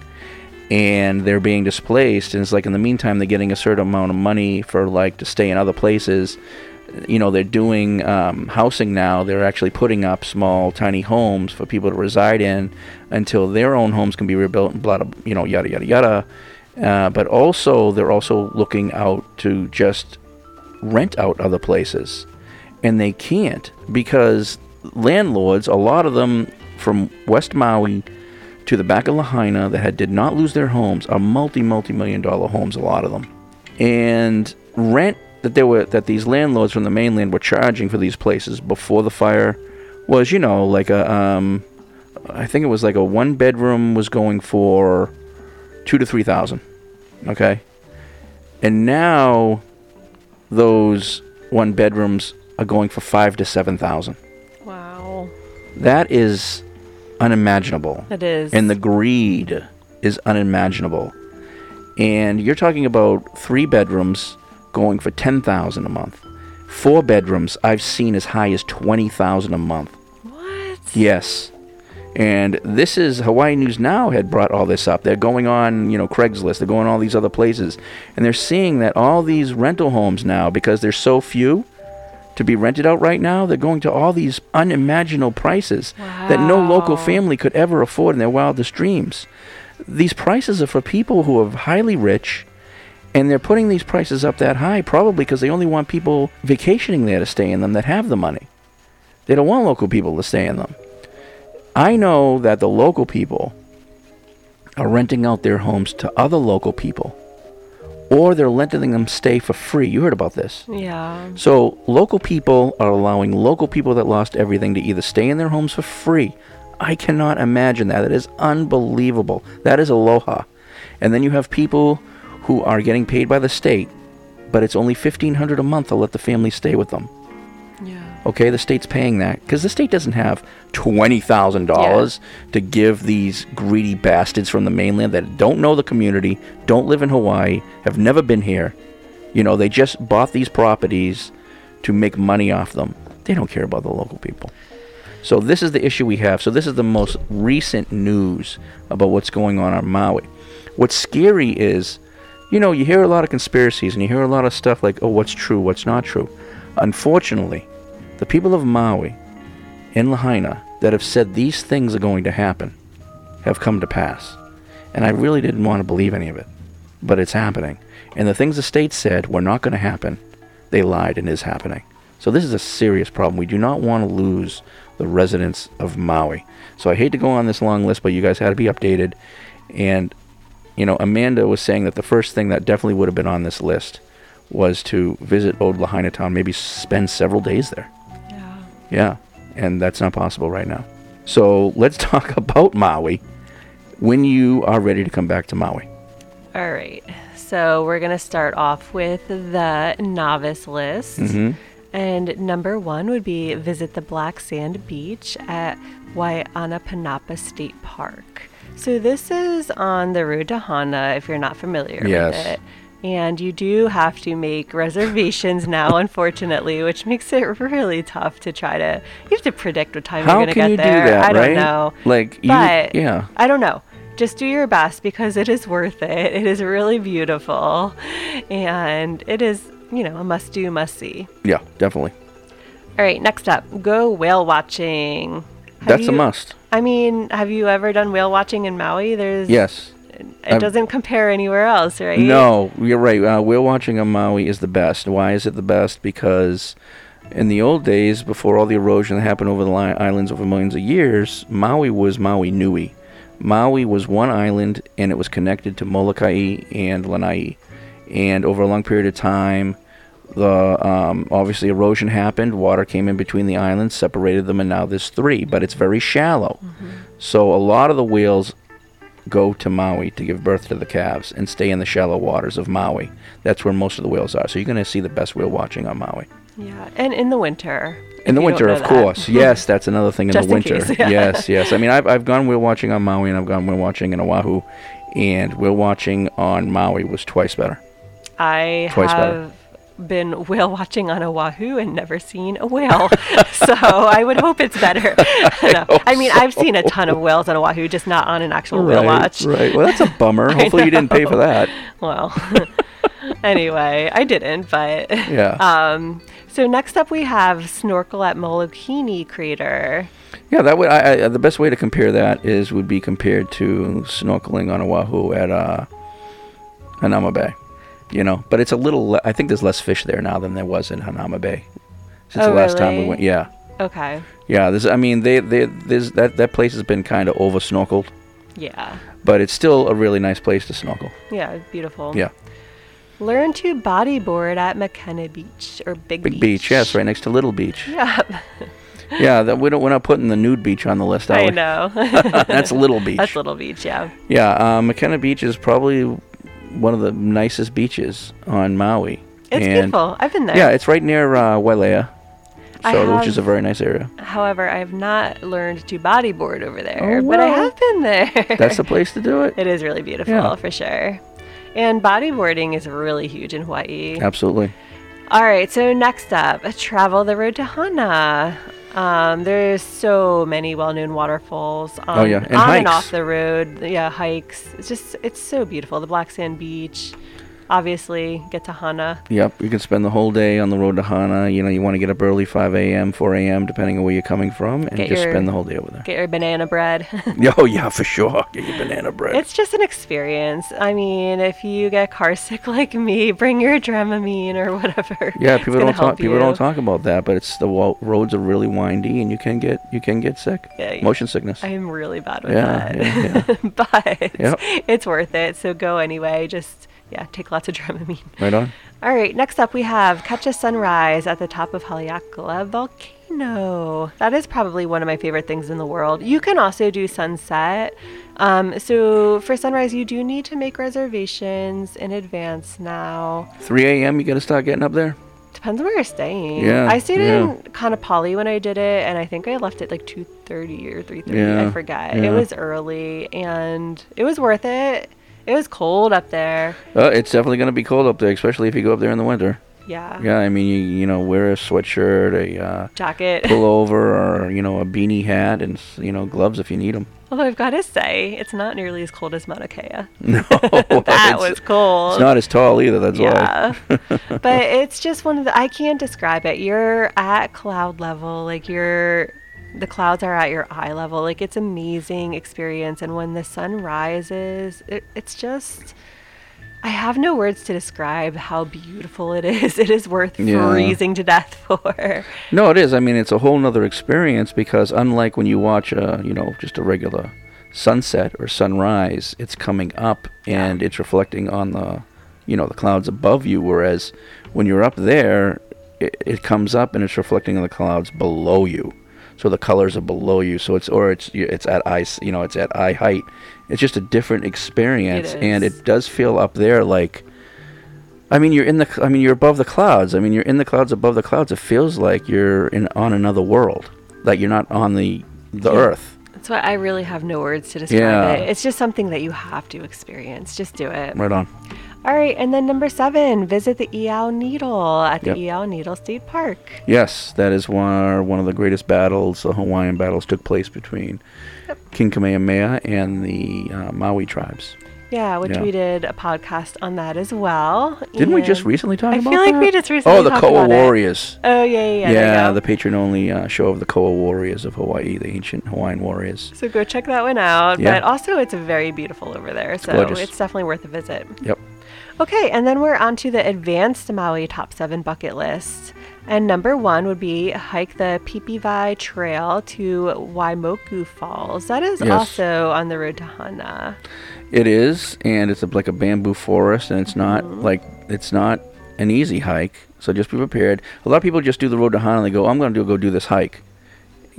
and they're being displaced. And it's like in the meantime they're getting a certain amount of money for like to stay in other places. You know they're doing um, housing now. They're actually putting up small, tiny homes for people to reside in until their own homes can be rebuilt and blah, blah you know yada yada yada. Uh, but also they're also looking out to just rent out other places, and they can't because landlords, a lot of them from West Maui to the back of Lahaina that had did not lose their homes are multi multi million dollar homes, a lot of them, and rent that they were that these landlords from the mainland were charging for these places before the fire was you know like a um, I think it was like a one bedroom was going for two to three thousand, okay, and now those one bedrooms are going for five to seven thousand. Wow. That is unimaginable. It is. And the greed is unimaginable. And you're talking about three bedrooms going for ten thousand a month. Four bedrooms I've seen as high as 20,000 a month. What? Yes. And this is Hawaii News Now had brought all this up. They're going on, you know, Craigslist. They're going all these other places, and they're seeing that all these rental homes now, because there's so few to be rented out right now, they're going to all these unimaginable prices that no local family could ever afford in their wildest dreams. These prices are for people who are highly rich, and they're putting these prices up that high probably because they only want people vacationing there to stay in them that have the money. They don't want local people to stay in them. I know that the local people are renting out their homes to other local people, or they're letting them stay for free. You heard about this. Yeah. So, local people are allowing local people that lost everything to either stay in their homes for free. I cannot imagine that. That is unbelievable. That is aloha. And then you have people who are getting paid by the state, but it's only 1500 a month to let the family stay with them. Yeah. Okay, the state's paying that because the state doesn't have twenty thousand dollars to give these greedy bastards from the mainland that don't know the community, don't live in Hawaii, have never been here. You know, they just bought these properties to make money off them. They don't care about the local people. So this is the issue we have. So this is the most recent news about what's going on on Maui. What's scary is, you know, you hear a lot of conspiracies and you hear a lot of stuff like, oh, what's true, what's not true. Unfortunately, the people of Maui in Lahaina that have said these things are going to happen have come to pass. And I really didn't want to believe any of it. But it's happening. And the things the state said were not going to happen, they lied and is happening. So this is a serious problem. We do not want to lose the residents of Maui. So I hate to go on this long list, but you guys had to be updated. And, you know, Amanda was saying that the first thing that definitely would have been on this list was to visit Old Lahaina Town, maybe spend several days there. Yeah. And that's not possible right now. So let's talk about Maui when you are ready to come back to Maui. All right. So we're going to start off with the novice list. Mhm. And number one would be visit the Black Sand Beach at Waianapanapa State Park. So this is on the road to Hana, if you're not familiar Yes. with it. And you do have to make reservations now, unfortunately, which makes it really tough to try to. You have to predict what time How you're going to get you there. that, I don't right? know. Like, you- but yeah. I don't know. Just do your best because it is worth it. It is really beautiful, and it is you know a must do, must see. Yeah, definitely. All right, next up, go whale watching. Have That's a must. I mean, have you ever done whale watching in Maui? There's Yes. It doesn't compare anywhere else, right? No, you're right. Uh, whale watching on Maui is the best. Why is it the best? Because in the old days, before all the erosion that happened over the li- islands over millions of years, Maui was Maui Nui. Maui was one island, and it was connected to Molokai and Lanai. And over a long period of time, the um, obviously erosion happened. Water came in between the islands, separated them, and now there's three. But it's very shallow. So a lot of the whales go to Maui to give birth to the calves and stay in the shallow waters of Maui. That's where most of the whales are. So you're going to see the best whale watching on Maui. Yeah, and in the winter. In the winter, of that. course. yes, that's another thing in Just the in winter. case, yeah. Yes, yes. I mean, I've, I've gone whale watching on Maui and I've gone whale watching in Oahu. And whale watching on Maui was twice better. I Twice have better. Been whale watching on Oahu and never seen a whale. so I would hope it's better. No. I mean, I've seen a ton of whales on Oahu, just not on an actual whale watch. right. Well, that's a bummer. Hopefully you didn't pay for that. Well, anyway, I didn't, but Yeah. Um, so next up, we have snorkel at Molokini Crater. Yeah, that would. I, I, the best way to compare that is would be compared to snorkeling on Oahu at uh, Hanauma Bay. You know, but it's a little. Le- I think there's less fish there now than there was in Hanauma Bay since Oh, the last time we went. Yeah, Okay. yeah. There's. I mean, they, they, there's that that place has been kind of over snorkeled, Yeah. but it's still a really nice place to snorkel. Yeah, beautiful. Yeah, Learn to bodyboard at Makena Beach or Big, Big Beach. Yes, right next to Little Beach. Yeah. Yeah, that we don't. We're not putting the nude beach on the list. Are I we? know. That's Little Beach. That's Little Beach, yeah. Yeah, uh, Makena Beach is probably one of the nicest beaches on Maui. It's And- beautiful. I've been there. Yeah, it's right near uh, Wailea, so which is a very nice area. However, I have not learned to bodyboard over there, Oh, but I have been there. That's the place to do it. It is really beautiful Yeah. for sure. And bodyboarding is really huge in Hawaii. Absolutely. All right, so next up, travel the road to Hana. Um, there's so many well-known waterfalls on, Oh, yeah, and on and off the road. Yeah, hikes. It's just it's so beautiful. The Black Sand Beach. Obviously, get to Hana. Yep, you can spend the whole day on the road to Hana. You know, you want to get up early, 5 a.m., 4 a.m., depending on where you're coming from, and Get just your- spend the whole day over there. Get your banana bread. Yeah, Oh, yeah, for sure. Get your banana bread. It's just an experience. I mean, if you get car sick like me, bring your Dramamine or whatever. yeah, people don't talk. People you. don't talk about that, but it's the wa- roads are really windy, and you can get you can get sick. Yeah, Motion sickness. I am really bad with Yeah, that. yeah, but Yep. it's worth it. So go anyway. Just yeah, take lots of Dramamine. Right on. All right, next up we have catch a sunrise at the top of Haleakala Volcano. That is probably one of my favorite things in the world. You can also do sunset. Um, so for sunrise, you do need to make reservations in advance now. 3 a.m. You got to start getting up there. Depends on where you're staying. Yeah, I stayed yeah. in Kaanapali when I did it, and I think I left at like 2:30 or 3:30. I Yeah, forget. yeah. It was early, and it was worth it. It was cold up there. Uh, it's definitely going to be cold up there, especially if you go up there in the winter. Yeah. Yeah, I mean, you you know, wear a sweatshirt, a uh, Jacket. pullover, or you know, a beanie hat, and you know, gloves if you need them. Although I've got to say, it's not nearly as cold as Mauna Kea. No, that was cold. It's not as tall either. That's all. yeah. why. but it's just one of the I can't describe it. You're at cloud level, like you're the clouds are at your eye level. Like it's amazing experience and when the sun rises, it, it's just I have no words to describe how beautiful it is. It is worth Yeah. freezing to death for. No, it is. I mean, it's a whole nother experience because unlike when you watch a, you know, just a regular sunset or sunrise, it's coming up and it's reflecting on the, you know, the clouds above you. Whereas when you're up there, it, it comes up and it's reflecting on the clouds below you. So the colors are below you. So it's or it's it's at eye, you know, it's at eye height. It's just a different experience, and it does feel up there like. I mean, you're in the. I mean, you're above the clouds. I mean, you're in the clouds above the clouds. It feels like you're in on another world, like you're not on the the Yeah. earth. That's why I really have no words to describe Yeah. it. It's just something that you have to experience. Just do it. Right on. All right, and then number seven, visit the Iao Needle at the Yep. Iao Needle State Park. Yes, that is one one of the greatest battles. The Hawaiian battles took place between King Kamehameha and the uh, Maui tribes. Yeah, which Yeah. we did a podcast on that as well. Didn't we just recently talk I about feel like that? we just recently Oh, the Koa about it. Warriors. Oh yeah, yeah, yeah. Yeah, the patron-only uh, show of the Koa Warriors of Hawaii, the ancient Hawaiian warriors. So go check that one out. Yeah. But also, it's very beautiful over there, so gorgeous. it's definitely worth a visit. Yep. Okay, and then we're on to the advanced Maui top seven bucket list. And number one would be hike the Pipiwai Trail to Waimoku Falls. That is Yes. also on the road to Hana. It is, and it's a, like a bamboo forest, and it's not Mm-hmm. like it's not an easy hike. So just be prepared. A lot of people just do the road to Hana and they go, "I'm going to do go do this hike."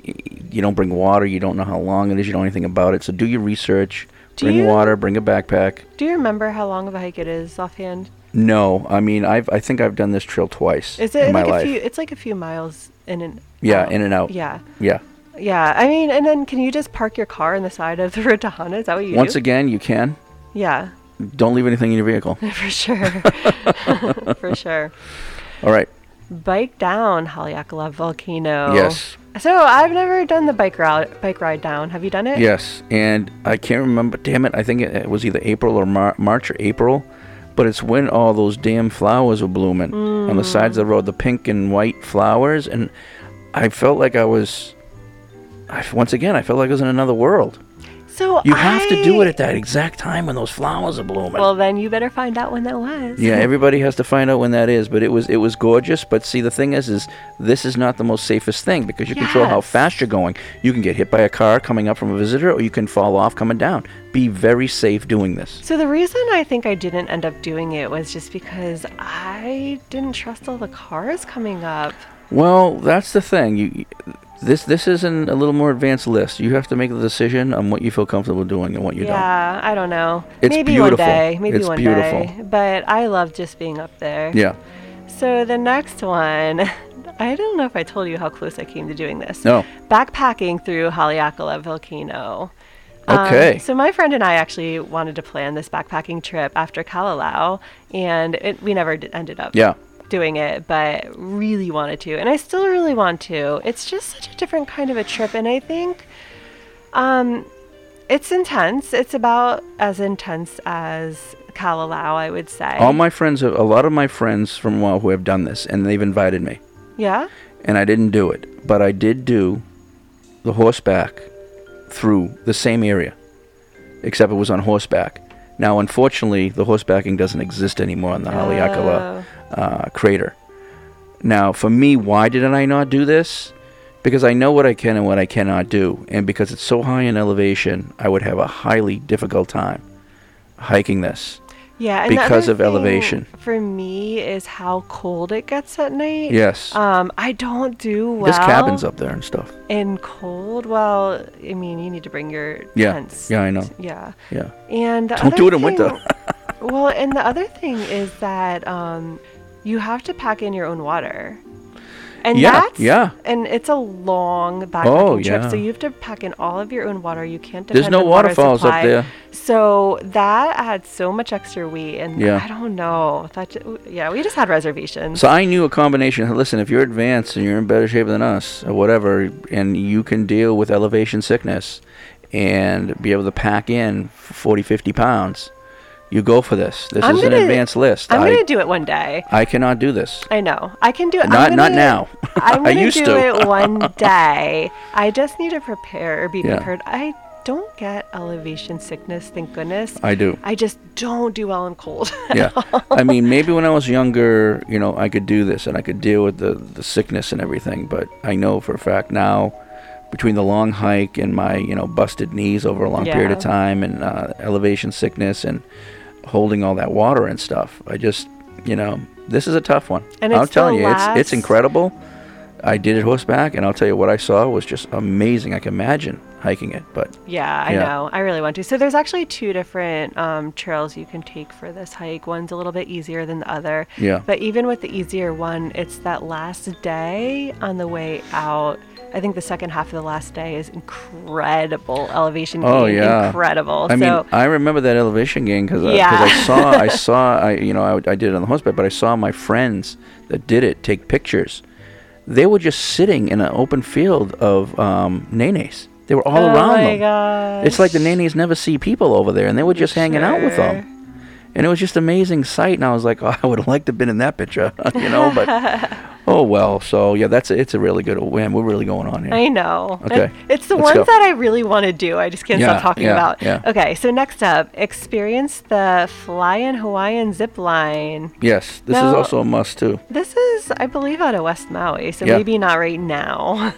You don't bring water. You don't know how long it is. You don't know anything about it. So do your research. Do bring you- water. Bring a backpack. Do you remember how long of a hike it is offhand? No, I mean I've I think I've done this trail twice Is it in my a life. few? It's like a few miles in and yeah, out. in and out. Yeah, Yeah. Yeah. I mean, and then can you just park your car on the side of the road to Hana? Is that what you Once do? again, you can. yeah, Don't leave anything in your vehicle. for sure, for sure. All right. Bike down Haleakala Volcano. Yes. So I've never done the bike ride. Bike ride down. Have you done it? Yes, and I can't remember. Damn it! I think it, it was either April or Mar- March or April, but it's when all those damn flowers were blooming on the sides of the road, the pink and white flowers, and I felt like I was. I, once again, I felt like I was in another world. So You have to do it at that exact time when those flowers are blooming. Well, then you better find out when that was. yeah, everybody has to find out when that is, but it was it was gorgeous. But see, the thing is, is this is not the most safest thing because you control how fast you're going. You can get hit by a car coming up from a visitor, or you can fall off coming down. Be very safe doing this. So the reason I think I didn't end up doing it was just because I didn't trust all the cars coming up. Well, that's the thing. You this this is an, a little more advanced list. You have to make the decision on what you feel comfortable doing and what you don't. yeah, I don't know. It's maybe beautiful. one day. Maybe It's one beautiful. day. But I love just being up there. Yeah. So the next one, I don't know if I told you how close I came to doing this. No. Backpacking through Haleakala Volcano. Um, Okay. so my friend and I actually wanted to plan this backpacking trip after Kalalau, and it, we never d- ended up Yeah. Doing it, but really wanted to. And I still really want to. It's just such a different kind of a trip. And I think um, it's intense. It's about as intense as Kalalau, I would say. All my friends, a lot of my friends from WoW who have done this, and they've invited me, yeah? and I didn't do it, but I did do the horseback through the same area, except it was on horseback. Now, unfortunately, the horsebacking doesn't exist anymore on the Haleakala uh, crater. Now, for me, why didn't I not do this? Because I know what I can and what I cannot do, and because it's so high in elevation, I would have a highly difficult time hiking this. Yeah, and because of elevation. For me, is how cold it gets at night. Yes. Um, I don't do well. There's cabins up there and stuff. In cold, well, I mean, you need to bring your Yeah. tents. Yeah, I know. Yeah. Yeah. And Don't do it in winter. well, and the other thing is that um, you have to pack in your own water. And Yeah, that's yeah. and it's a long backpacking Oh, trip, so you have to pack in all of your own water. You can't There's depend no on water waterfalls up supply. there. So that adds so much extra weight, and Yeah. I don't know. That ju- yeah, we just had reservations. So I knew a combination. Listen, if you're advanced and you're in better shape than us or whatever, and you can deal with elevation sickness and be able to pack in 40, 50 pounds, you go for this. This I'm is gonna- an advanced list. I'm I, gonna do it one day. I cannot do this. I know. I can do it. Not- I'm not gonna- now. I'm gonna used do to. it one day. I just need to prepare or be Yeah. prepared. I don't get elevation sickness, thank goodness. I do. I just don't do well in cold. yeah. I mean, maybe when I was younger, you know, I could do this and I could deal with the, the sickness and everything. But I know for a fact now, between the long hike and my, you know, busted knees over a long period of time and uh, elevation sickness and holding all that water and stuff, I just, you know, this is a tough one. And I'm telling you, it's it's incredible. I did it horseback, and I'll tell you what I saw was just amazing. I can imagine hiking it, but Yeah, I Yeah. know. I really want to. So there's actually two different um, trails you can take for this hike. One's a little bit easier than the other. Yeah. But even with the easier one, it's that last day on the way out. I think the second half of the last day is incredible elevation Gain, Oh yeah, Incredible. I so mean, I remember that elevation gain because Yeah. I saw, I saw, I you know, I, I did it on the horseback, but I saw my friends that did it take pictures. They were just sitting in an open field of um, nenes. They were all oh around my them. gosh. It's like the nenes never see people over there, and they were just hanging out with them. And it was just an amazing sight, and I was like, oh, I would have liked to have been in that picture, you know. But oh well. So yeah, that's a, it's a really good win. We're really going on here. I know. Okay, It- It's the ones go. that I really want to do. I just can't Yeah, stop talking yeah, about. yeah. Okay, so next up, experience the Flying Hawaiian zip line. Yes, this is also a must too. This is, I believe, out of West Maui, so Yeah. maybe not right now.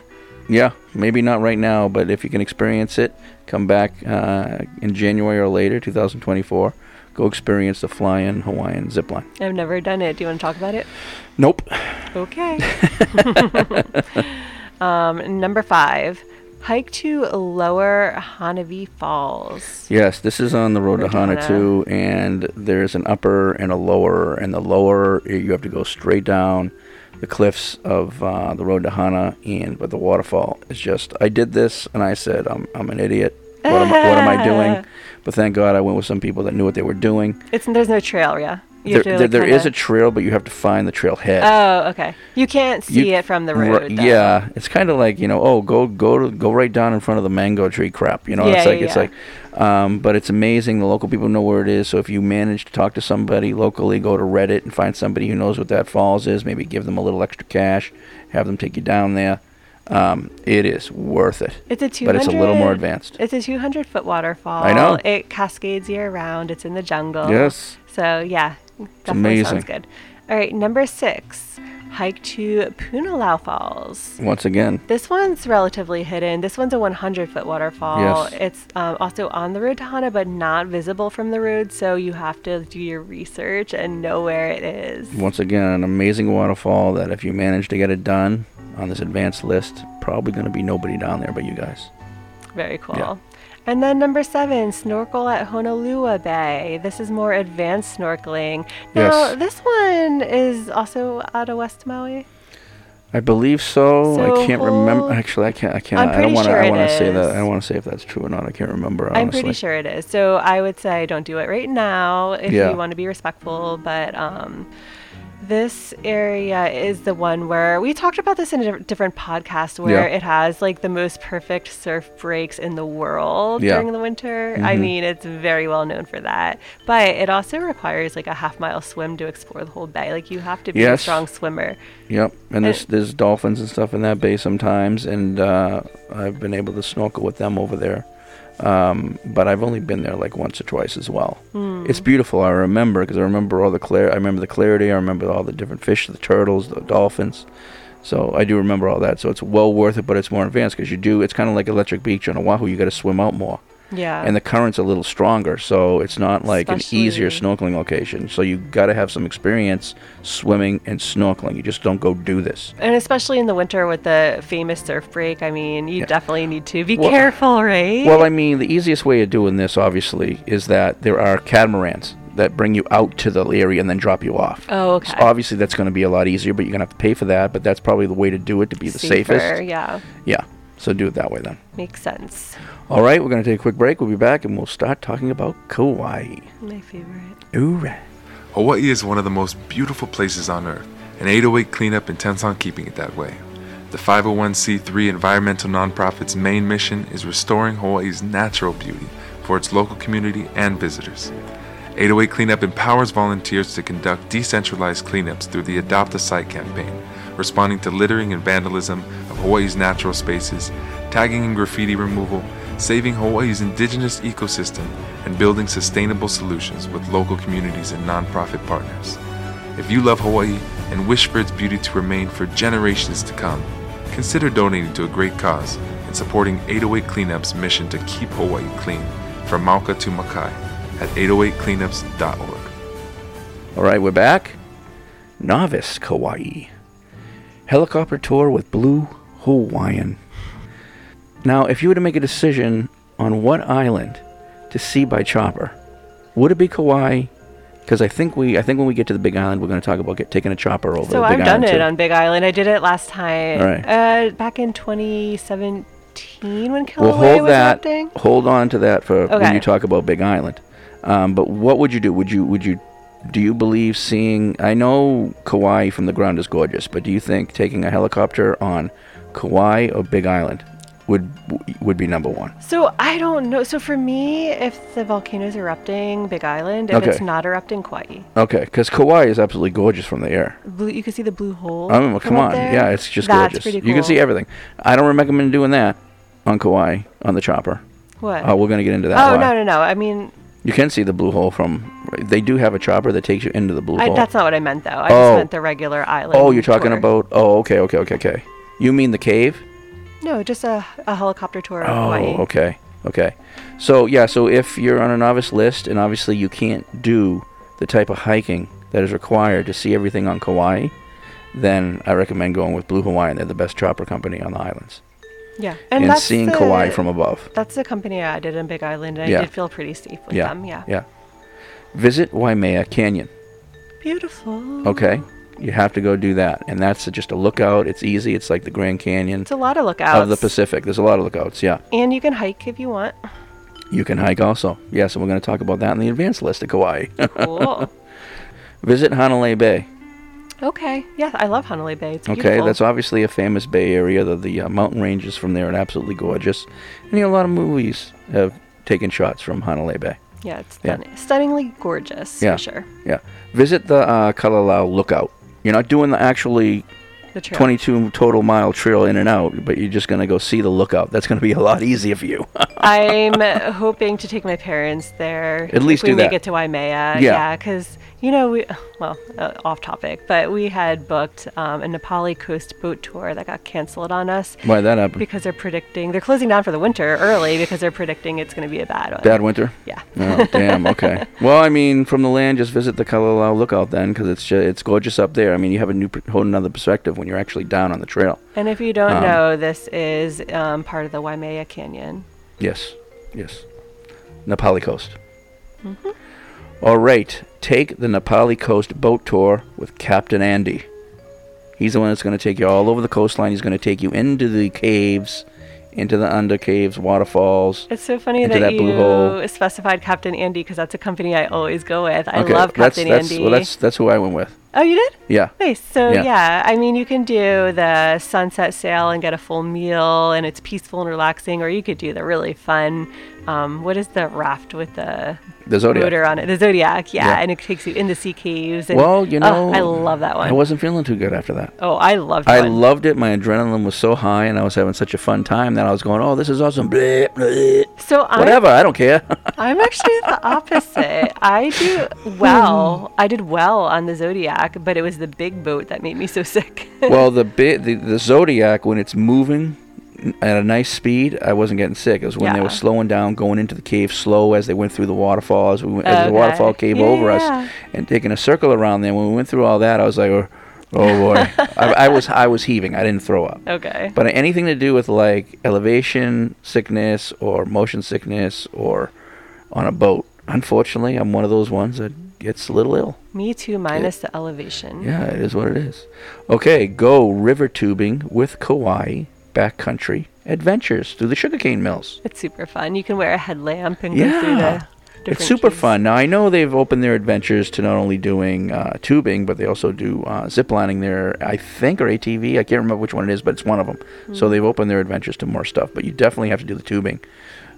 Yeah, maybe not right now, but if you can experience it, come back uh, in January or later, 2024. Go experience the flying Hawaiian zip line. I've never done it. Do you want to talk about it? Nope. Okay. um, number five, hike to Lower Hanawi Falls. Yes, this is on the road to to Hana. Hanatu, and there's an upper and a lower. And the lower, you have to go straight down the cliffs of uh, the road to Hana, and but the waterfall is just. I did this, and I said, I'm I'm an idiot. What am, I- what am I doing? But thank God I went with some people that knew what they were doing. It's there's no trail, yeah. There, there, like, there is a trail, but you have to find the trailhead. Oh, okay. You can't You- see it from the road. though. yeah, it's kind of like you know, oh, go go to go right down in front of the mango tree crap. You know, it's Yeah, like yeah, it's like, um, but it's amazing. The local people know where it is. So if you manage to talk to somebody locally, go to Reddit and find somebody who knows what that falls is. Maybe give them a little extra cash, have them take you down there. Um, it is worth it. It's a 200. but it's a little more advanced. It's a 200 foot waterfall. I know. It cascades year round. It's in the jungle. Yes. So yeah, definitely amazing. sounds good. All right, number six, hike to Punalau Falls. Once again, This one's relatively hidden. This one's a 100 foot waterfall. Yes. It's um, also on the road to Hana, but not visible from the road. So you have to do your research and know where it is. once again, an amazing waterfall that if you manage to get it done on this advanced list, probably going to be nobody down there but you guys. Very cool. Yeah. And then number seven, snorkel at Honolua Bay. This is more advanced snorkeling. Now, Yes. this one is also out of West Maui. I believe so. So I can't remember. Actually, I can't. I can't. I'm I don't want to. sure I want to say that. I don't want to say if that's true or not. I can't remember. Honestly. I'm pretty sure it is. So I would say don't do it right now if Yeah. you want to be respectful. But um, This area is the one where we talked about this in a different podcast where Yeah. it has like the most perfect surf breaks in the world Yeah. during the winter. I Mhm. mean, it's very well known for that. But it also requires like a half mile swim to explore the whole bay. Like you have to be a strong swimmer. Yep, and there's there's dolphins and stuff in that bay sometimes, and uh, I've been able to snorkel with them over there. Um, but I've only been there like once or twice as well. Hmm. It's beautiful. I remember because I remember all the clear. I remember the clarity. I remember all the different fish, the turtles, the dolphins. So I do remember all that. So it's well worth it, but it's more advanced because you do. It's kind of like Electric Beach on Oahu. You got to swim out more. Yeah. And the current's a little stronger, so it's not like an easier snorkeling location. So you got to have some experience swimming and snorkeling. You just don't go do this. And especially in the winter with the famous surf break, I mean, you definitely need to be Well- careful, right? Well, I mean, the easiest way of doing this, obviously, is that there are catamarans that bring you out to the area and then drop you off. Oh, okay. So obviously, that's going to be a lot easier, but you're going to have to pay for that. But that's probably the way to do it to be the Safer, safest. yeah. Yeah. So do it that way then. Makes sense. All right, we're going to take a quick break. We'll be back and we'll start talking about Kauai. My favorite. Ooh. Hawaii is one of the most beautiful places on earth, and 808 Cleanup intends on keeping it that way. The 501c3 environmental nonprofit's main mission is restoring Hawaii's natural beauty for its local community and visitors. 808 Cleanup empowers volunteers to conduct decentralized cleanups through the Adopt a Site campaign, responding to littering and vandalism of Hawaii's natural spaces, tagging and graffiti removal, saving Hawaii's indigenous ecosystem, and building sustainable solutions with local communities and nonprofit partners. If you love Hawaii and wish for its beauty to remain for generations to come, consider donating to a great cause and supporting 808 Cleanup's mission to keep Hawaii clean from Mauka to Makai at 808cleanups.org. All right, we're back. Novice Kauai. Helicopter tour with Blue Hawaiian. Now, if you were to make a decision on what island to see by chopper, would it be Kauai? Because I think we, I think when we get to the Big Island, we're going to talk about get, taking a chopper over So I've done Island it too. on Big Island. I did it last time. Right. Uh, back in 2017 when We'll Kilauea hold was that. erupting. Hold on to that for when you talk about Big Island. Um, but what would you do? Would you would you do you believe seeing? I know Kauai from the ground is gorgeous, but do you think taking a helicopter on Kauai or Big Island would would be number one? So I don't know. So for me, if the volcano is erupting, Big Island. If it's not erupting, Kauai. Okay, because Kauai is absolutely gorgeous from the air. Blue, you can see the blue hole. I mean, well, come on, there. yeah, it's just That's gorgeous. pretty You can see everything. I don't recommend doing that on Kauai on the chopper. What? Oh, we're gonna get into that. Oh why. no no no! I mean, You can see the blue hole from. They do have a chopper that takes you into the blue I, hole. that's not what I meant though. I Oh. just meant the regular island. Oh, you're talking tour. about. Oh, okay, okay, okay, okay. You mean the cave? No, just a, a helicopter tour of Oh, Hawaii. okay, okay. So yeah, so if you're on a novice list, and obviously you can't do the type of hiking that is required to see everything on Kauai, then I recommend going with Blue Hawaiian. They're the best chopper company on the islands. Yeah, And, that's seeing the- Kauai from above. That's the company I did in Big Island, and Yeah. I did feel pretty safe with yeah, them. Yeah. yeah. Visit Waimea Canyon. Beautiful. Okay, you have to go do that, and that's just a lookout. It's easy. It's like the Grand Canyon It's a lot of lookouts. of the Pacific. There's a lot of lookouts. Yeah. And you can hike if you want. You can hike also. Yes, and we're going to talk about that in the advanced list of Kauai. Cool. Visit Hanalei Bay. Okay. Yeah, I love Honolulu Bay. It's Okay, beautiful. that's obviously a famous Bay Area. The, the uh, mountain ranges from there are absolutely gorgeous. And you know, a lot of movies have taken shots from Hanalei Bay. Yeah, it's Yeah. stunning. stunningly gorgeous Yeah. for sure. Yeah. Visit the uh, Kalalau Lookout. You're not doing the actually The 22 total mile trail in and out, but you're just going to go see the lookout. That's going to be a lot easier for you. I'm hoping to take my parents there. At least we do make it to Waimea. Yeah. because you know we, well, uh, off topic, but we had booked um, a Na Pali coast boat tour that got canceled on us. Why that happened? Because they're predicting they're closing down for the winter early because they're predicting it's going to be a bad one. Bad winter? Yeah. Oh, damn. Okay. Well, I mean, from the land, just visit the Kalalau Lookout then, because it's ju- it's gorgeous up there. I mean, you have a new, whole another perspective when you're actually down on the trail. And if you don't Um, know, this is um, part of the Waimea Canyon. Yes. Yes. Na Pali coast. Mhm. All right. Take the Na Pali coast boat tour with Captain Andy. He's the one that's going to take you all over the coastline. He's going to take you into the caves, into the under caves, waterfalls. It's so funny that, that hole. you specified Captain Andy because that's a company I always go with. I Okay, love that's- Captain that's, Andy. Well, that's that's who I went with. Oh, you did? Yeah. Nice. So Yeah. yeah. I mean, you can do the sunset sail and get a full meal, and it's peaceful and relaxing. Or you could do the really fun. Um, what is the raft with the The Zodiac. motor on it? The Zodiac, yeah, Yeah. and it takes you in the sea caves. And, Well, you oh, know, I love that one. I wasn't feeling too good after that. oh, I loved I one. loved it. My adrenaline was so high, and I was having such a fun time that I was going, "Oh, this is awesome!" Bleh, bleh. So I'm- whatever, I don't care. I'm actually the opposite. I do well. I did well on the Zodiac, but it was the big boat that made me so sick. well, the, bi- the the Zodiac when it's moving at a nice speed, I wasn't getting sick. It was when they were slowing down, going into the cave slow as they went through the waterfall, as, we went, as the waterfall came over us, and taking a circle around there. When we went through all that, I was like, "Oh, oh boy!" I, I was I was heaving. I didn't throw up. Okay. But anything to do with like elevation sickness or motion sickness or on a boat, unfortunately, I'm one of those ones that gets a little ill. me too, minus the elevation. Yeah, it is what it is. Okay, go river tubing with Kauai backcountry adventures through the sugarcane mills. It's super fun. You can wear a headlamp and go through the Yeah. It's super caves. fun. Now, I know they've opened their adventures to not only doing uh, tubing, but they also do uh, zip lining there, I think, or ATV. I can't remember which one it is, but it's one of them. So Mm. they've opened their adventures to more stuff, but you definitely have to do the tubing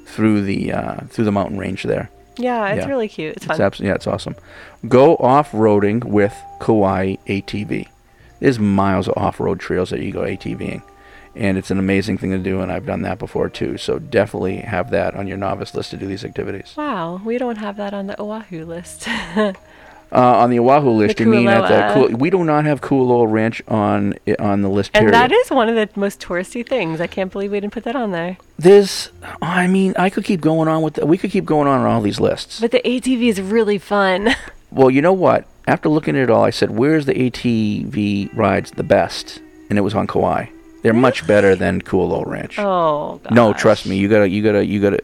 through the uh, through the mountain range there. Yeah, it's Yeah. really cute. It's fun. It's abs- yeah, it's awesome. Go off roading with Kauai ATV. There's miles of off road trails that you go ATVing, and it's an amazing thing to do. And I've done that before too. So definitely have that on your novice list to do these activities. wow, we don't have that on the Oahu list. Uh, on the Oahu list, you mean at the we do not have Kualoa Ranch on on the list. and period. that is one of the most touristy things. I can't believe we didn't put that on there. This, I mean, I could keep going on with. The, we could keep going on on all these lists. But the ATV is really fun. Well, you know what? After looking at it all, I said, "Where's the ATV rides the best?" And it was on Kauai. They're much better than Kualoa Ranch. oh, God. no, trust me. You gotta, you gotta, you gotta.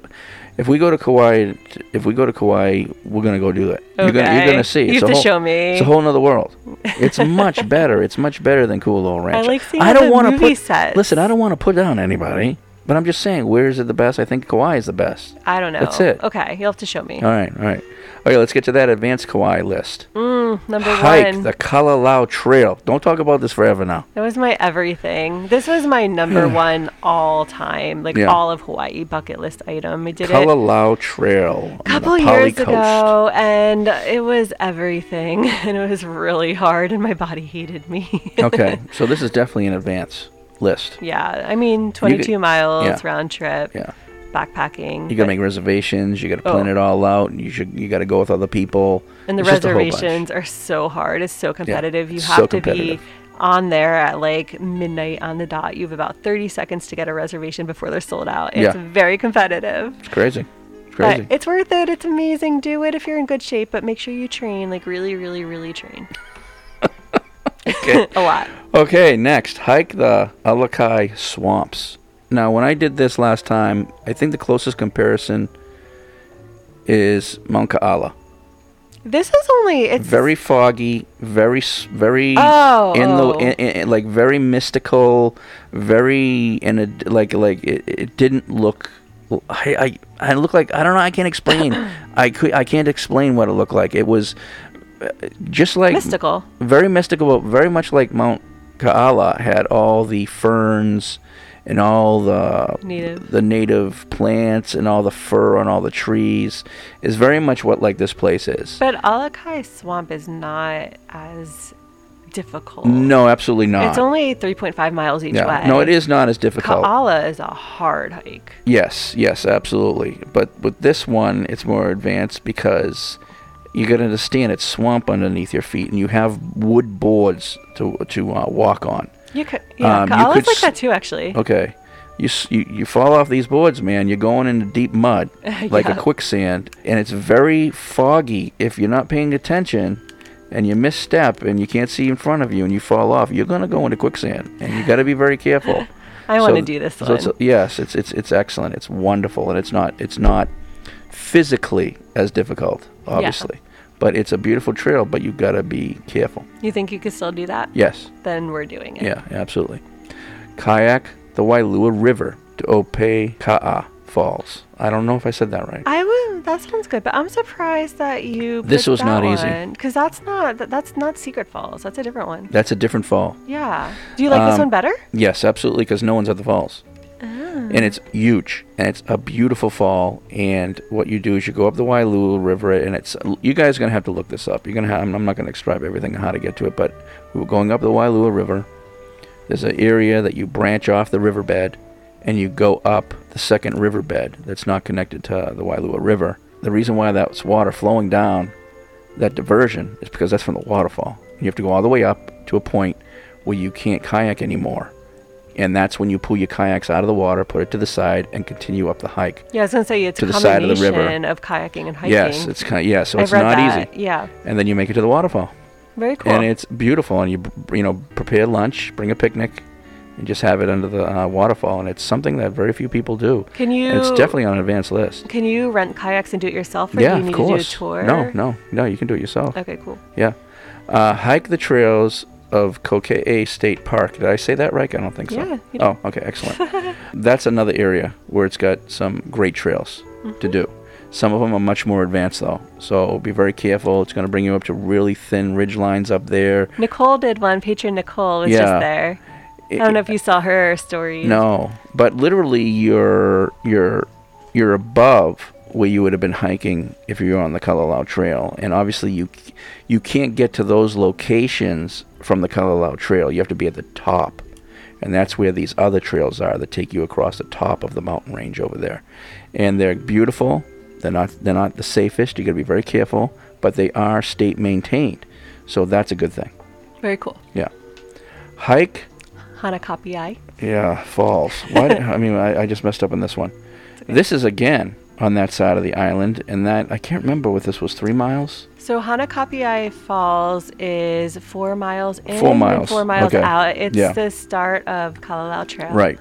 If we go to Kauai, if we go to Kauai, we're gonna go do it. You're gonna, you're gonna see. You It's have to whole, show me. It's a whole nother world. It's much better. It's much better than Kualoa Ranch. I like seeing I don't the wanna movie put. sets. Listen, I don't want to put down anybody, but I'm just saying, where is it the best? I think Kauai is the best. I don't know. That's it. Okay, you'll have to show me. All right, all right. Okay, let's get to that advanced Kauai list. Mm, number Hike one. the Kalalau Trail. Don't talk about this forever now. That was my everything. This was my number one all time, like Yeah. all of Hawaii bucket list item. I did it Kalalau Trail. a couple years Coast. ago, and it was everything, and it was really hard, and my body hated me. okay, so this is definitely an advance list. yeah, I mean, 22 miles yeah. round trip. Yeah. Backpacking. You gotta make reservations. You gotta plan Oh. it all out. And you should. You gotta go with other people. And the It's just a whole bunch. reservations are so hard. It's so competitive. you so have to be on there at like midnight on the dot. You have about 30 seconds to get a reservation before they're sold out. It's Yeah. very competitive. It's crazy. It's crazy. But it's worth it. It's amazing. Do it if you're in good shape, but make sure you train, like really, really, really train. Okay. a lot. Okay, next, hike the Alakai Swamps. Now, when I did this last time, I think the closest comparison is Mount Kaala. This is only it's Very foggy, very, very Oh, in the oh. in, in, like very mystical, very in a like like it, it didn't look. I, I I look like I don't know. I can't explain. I could I can't explain what it looked like. It was uh, just like mystical. very mystical, but very much like Mount Kaala had all the ferns and all the Native. the native plants and all the fur on all the trees is very much what like this place is. But Alakai Swamp is not as difficult. No, absolutely not. It's only 3.5 miles each yeah. way. No, it is not as difficult. Kaala is a hard hike. Yes, yes, absolutely. But with this one, it's more advanced because you got to understand it's swamp underneath your feet, and you have wood boards to to uh, walk on. You could, yeah, Um, you Kaala's could like s- that too, actually. Okay. You, you you fall off these boards, man. You're going into deep mud, like a quicksand, and it's very foggy. If you're not paying attention, and you misstep, and you can't see in front of you, and you fall off, you're gonna go into quicksand, and you got to be very careful. I want to do this so it's- yes, it's it's it's excellent. It's wonderful, and it's not it's not physically as difficult, obviously, but it's a beautiful trail. But you've got to be careful. You think you could still do that? Yes. Then we're doing it. Yeah, absolutely. Kayak the Wailua River to Opeka'a Falls. I don't know if I said that right. I would That sounds good, but I'm surprised that you. This was not easy. because that's not that, that's not Secret Falls. That's a different one. That's a different fall. Yeah. Do you like this Um, one better? Yes, absolutely, because no one's at the falls. Ah. And it's huge, and it's a beautiful fall. And what you do is you go up the Wailua River, and it's you guys are gonna have to look this up. You're gonna have. I'm not gonna describe everything on how to get to it, but we were going up the Wailua River. There's an area that you branch off the riverbed, and you go up the second riverbed that's not connected to the Wailua River. The reason why that's water flowing down that diversion is because that's from the waterfall. You have to go all the way up to a point where you can't kayak anymore. And that's when you pull your kayaks out of the water, put it to the side, and continue up the hike. Yeah, I was gonna say it's to a the side of the river. combination of kayaking and hiking. Yes, it's kind of yeah. So I've it's not that, easy. Yeah. And then you make it to the waterfall. Very cool. And it's beautiful, and you you know prepare lunch, bring a picnic, and just have it under the uh, waterfall. And it's something that very few people do. Can And it's definitely on an advanced list. Can you rent kayaks and do it yourself, or yeah, do you need of course. to do a tour? No, no, no. You can do it yourself. Okay, cool. Yeah. Uh, hike the trails of Kokee State Park. Did I say that right? I don't think so. Yeah, you Oh, okay, excellent. That's another area where it's got some great trails Mm-hmm. to do. Some of them are much more advanced though, so be very careful. It's going to bring you up to really thin ridge lines up there. Nicole did one. Patron Nicole was Yeah. just there. I don't know if you saw her story. No, but literally you're you're you're above where you would have been hiking if you were on the Kalalau Trail, and obviously you you can't get to those locations from the Kalalau Trail. You have to be at the top, and that's where these other trails are that take you across the top of the mountain range over there, and they're beautiful. They're not they're not the safest. You got to be very careful, but they are state maintained, so that's a good thing. Very cool. Yeah, hike Hanakapiai. yeah, falls. Why? I mean, I, I just messed up on this one. This is again on that side of the island, and that I can't remember what this was. Three miles. So Hanakapiai Falls is four miles in Four and miles, four miles okay. out. It's Yeah. the start of Kalalau Trail. Right.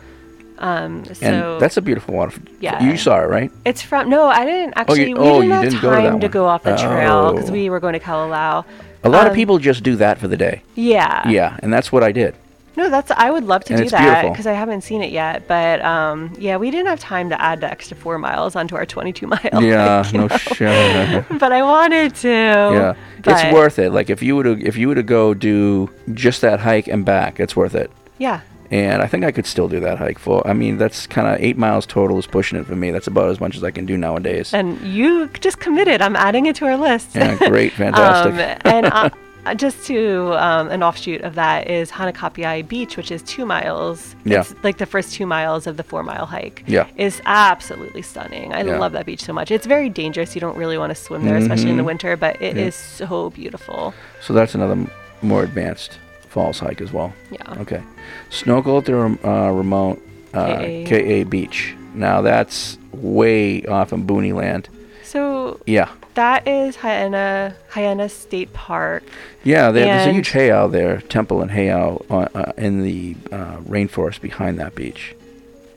Um, so and that's a beautiful waterfall. Yeah. You saw it, right? It's from no, I didn't actually. Oh, you- we oh, didn't you have didn't go to time to go off the trail because Oh. we were going to Kalalau. A lot of Um, people just do that for the day. Yeah. Yeah, and that's what I did. No, that's I would love to And do that because I haven't seen it yet. But um, yeah, we didn't have time to add the extra four miles onto our 22 mile. yeah, you no shit. but I wanted to. yeah, it's worth it. Like if you were to if you were to go do just that hike and back, it's worth it. Yeah. And I think I could still do that hike for. I mean, that's kind of eight miles total is pushing it for me. That's about as much as I can do nowadays. And you just committed. I'm adding it to our list. Yeah, great, fantastic. um, and uh, just to um, an offshoot of that is Hanakapiai Beach, which is two miles. Yeah. It's like the first two miles of the four mile hike. Yeah. Is absolutely stunning. I Yeah. love that beach so much. It's very dangerous. You don't really want to swim there, especially in the Mhm. winter, but it is Yeah. so beautiful. So that's another m- more advanced falls hike as well. Yeah. Okay. Snorkel at the uh, remote uh, Ke'e. Ke'e Beach. Now that's way off in Booney Land. So Yeah. that is Haena, Haena State Park. Yeah, there, there's a huge heiau there, temple and heiau uh, uh, in the uh, rainforest behind that beach.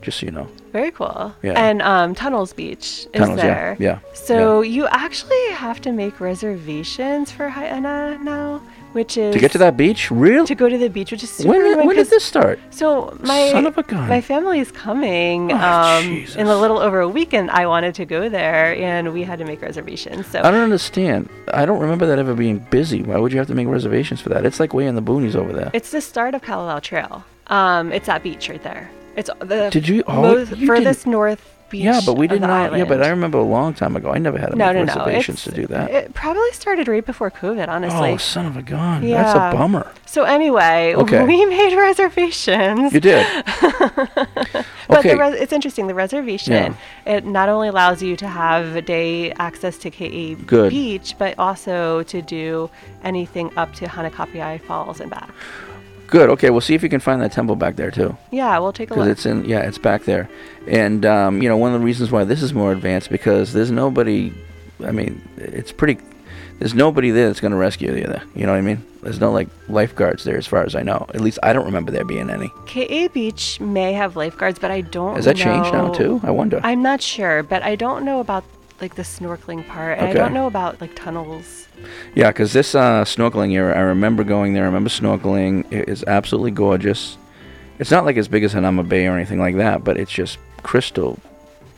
Just so you know. Very cool. Yeah. And um, Tunnels Beach is Tunnels, yeah, there. yeah, So you actually have to make reservations for Haena now, which is To get to that beach, really? to go to the beach, which is super When, when did this start? So my Son of a gun. my family is coming Oh, um, in a little over a weekend. I wanted to go there, and we had to make reservations. So I don't understand. I don't remember that ever being busy. Why would you have to make reservations for that? It's like way in the boonies over there. it's the start of Kalalau Trail. Um, it's that beach right there. It's the Did you- oh, most, you furthest didn't- north beach. yeah, but we did not. Yeah, but. I remember a long time ago. I never had to No, make no, no. reservations It's- to do that. It probably started right before COVID, honestly. oh, son of a gun! Yeah. That's a bummer. So anyway, Okay. we made reservations. You did. But Okay. the res- it's interesting. The reservation it not only allows you to have day access to Ke'e Good. Beach, but also to do anything up to Hanakapiai Falls and back. Good. Okay, we'll see if you can find that temple back there too. Yeah, we'll take a look. because it's in yeah it's back there and um, you know one of the reasons why this is more advanced because there's nobody i mean it's pretty there's nobody there that's going to rescue you there you know what i mean there's no like lifeguards there as far as i know at least i don't remember there being any Ke'e Beach may have lifeguards, but I don't. has that changed now too i wonder I'm not sure, but I don't know about like the snorkeling part, and Okay. I don't know about like tunnels. yeah because this uh, snorkeling area i remember going there i remember snorkeling it is absolutely gorgeous it's not like as big as Hanauma Bay or anything like that, but it's just crystal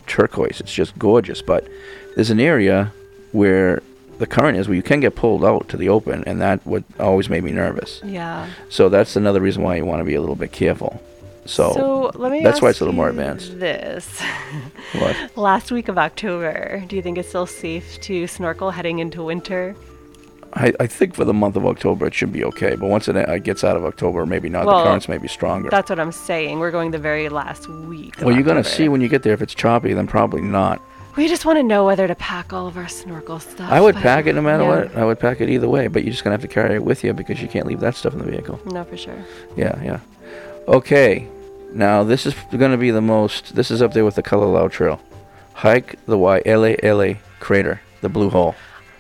turquoise. It's just gorgeous. But there's an area where the current is where you can get pulled out to the open, and that would always made me nervous. Yeah. So that's another reason why you want to be a little bit careful. So, So let me. that's why it's a little more advanced. This. What? Last week of October, do you think it's still safe to snorkel heading into winter? I, I think for the month of October it should be okay, but once it uh, gets out of October, maybe not. Well, the currents may be stronger. That's what I'm saying. We're going the very last week. Well, you're gonna see when you get there if it's choppy, then probably not. We just want to know whether to pack all of our snorkel stuff. I would pack it no matter yeah. what. I would pack it either way, but you're just gonna have to carry it with you because you can't leave that stuff in the vehicle. No, for sure. Yeah, yeah. Okay, now this is gonna be the most. This is up there with the Kalalau Trail. Hike the Waialeale crater, the blue hole,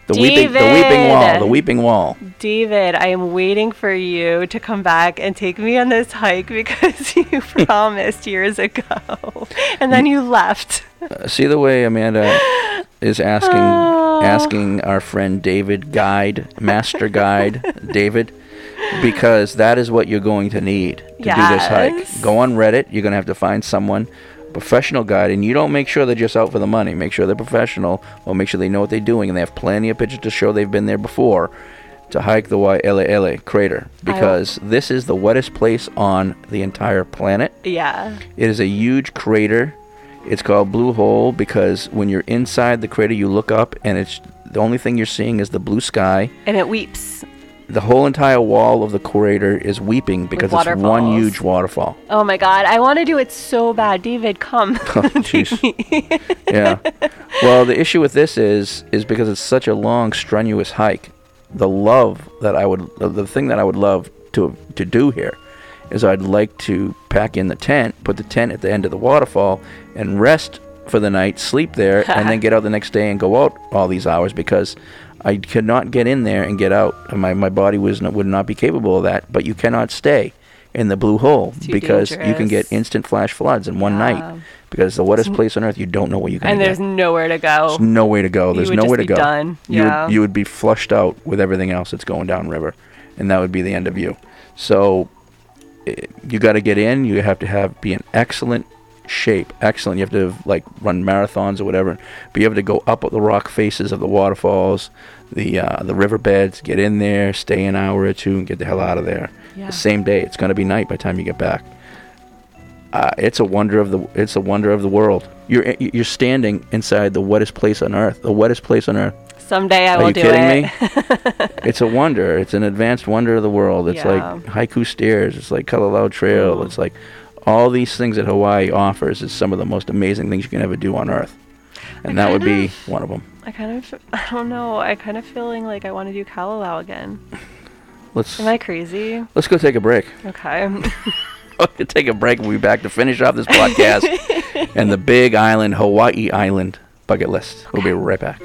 the weeping, the weeping wall, the weeping wall. David, I am waiting for you to come back and take me on this hike because you promised years ago, and then you left. Uh, see the way Amanda is asking asking our friend David guide, master guide David, because that is what you're going to need to do this hike. Go on Reddit. You're gonna have to find someone professional guide and you don't make sure they're just out for the money make sure they're professional or make sure they know what they're doing and they have plenty of pictures to show they've been there before to hike the Waialeale crater because this is the wettest place on the entire planet Yeah. it is a huge crater. It's called Blue Hole because when you're inside the crater, you look up and it's the only thing you're seeing is the blue sky. And it weeps. The whole entire wall of the crater is weeping because it's one huge waterfall. Oh my God, I want to do it so bad. David, come. Oh, jeez. yeah. Well, the issue with this is is because it's such a long, strenuous hike. The love that I would, the- the thing that I would love to to do here, is I'd like to pack in the tent, put the tent at the end of the waterfall, and rest for the night, sleep there, and then get out the next day and go out all these hours because I could not get in there and get out. My my body was not, would not be capable of that. But you cannot stay in the blue hole too because you can get instant flash floods in one Yeah. night because it's the wettest place on earth. You don't know what you're gonna and get. there's nowhere to go. There's no way to go. There's nowhere to go. done. You Yeah. would you would be flushed out with everything else that's going down river, and that would be the end of you. So eh, you got to get in. You have to have be an excellent shape. Excellent. You have to like run marathons or whatever. Be able to go up the rock faces of the waterfalls, the uh, the riverbeds. Get in there, stay an hour or two, and get the hell out of there. Yeah. The same day. It's going to be night by the time you get back. Uh, it's a wonder of the it's a wonder of the world. You're you're standing inside the wettest place on earth. The wettest place on earth. Someday I Are will you do kidding it. me? it's a wonder. It's an advanced wonder of the world. It's Yeah. like haiku stairs. It's like Kalalau Trail. It's like all these things that Hawaii offers is some of the most amazing things you can ever do on earth, and that would be one of them. I kind of, I don't know. I kind of feeling like I want to do Kalalau again. Let's Am I crazy? let's go take a break. Okay. We'll take a break. We'll be back to finish off this podcast and the Big Island, Hawaii Island bucket list. We'll be right back.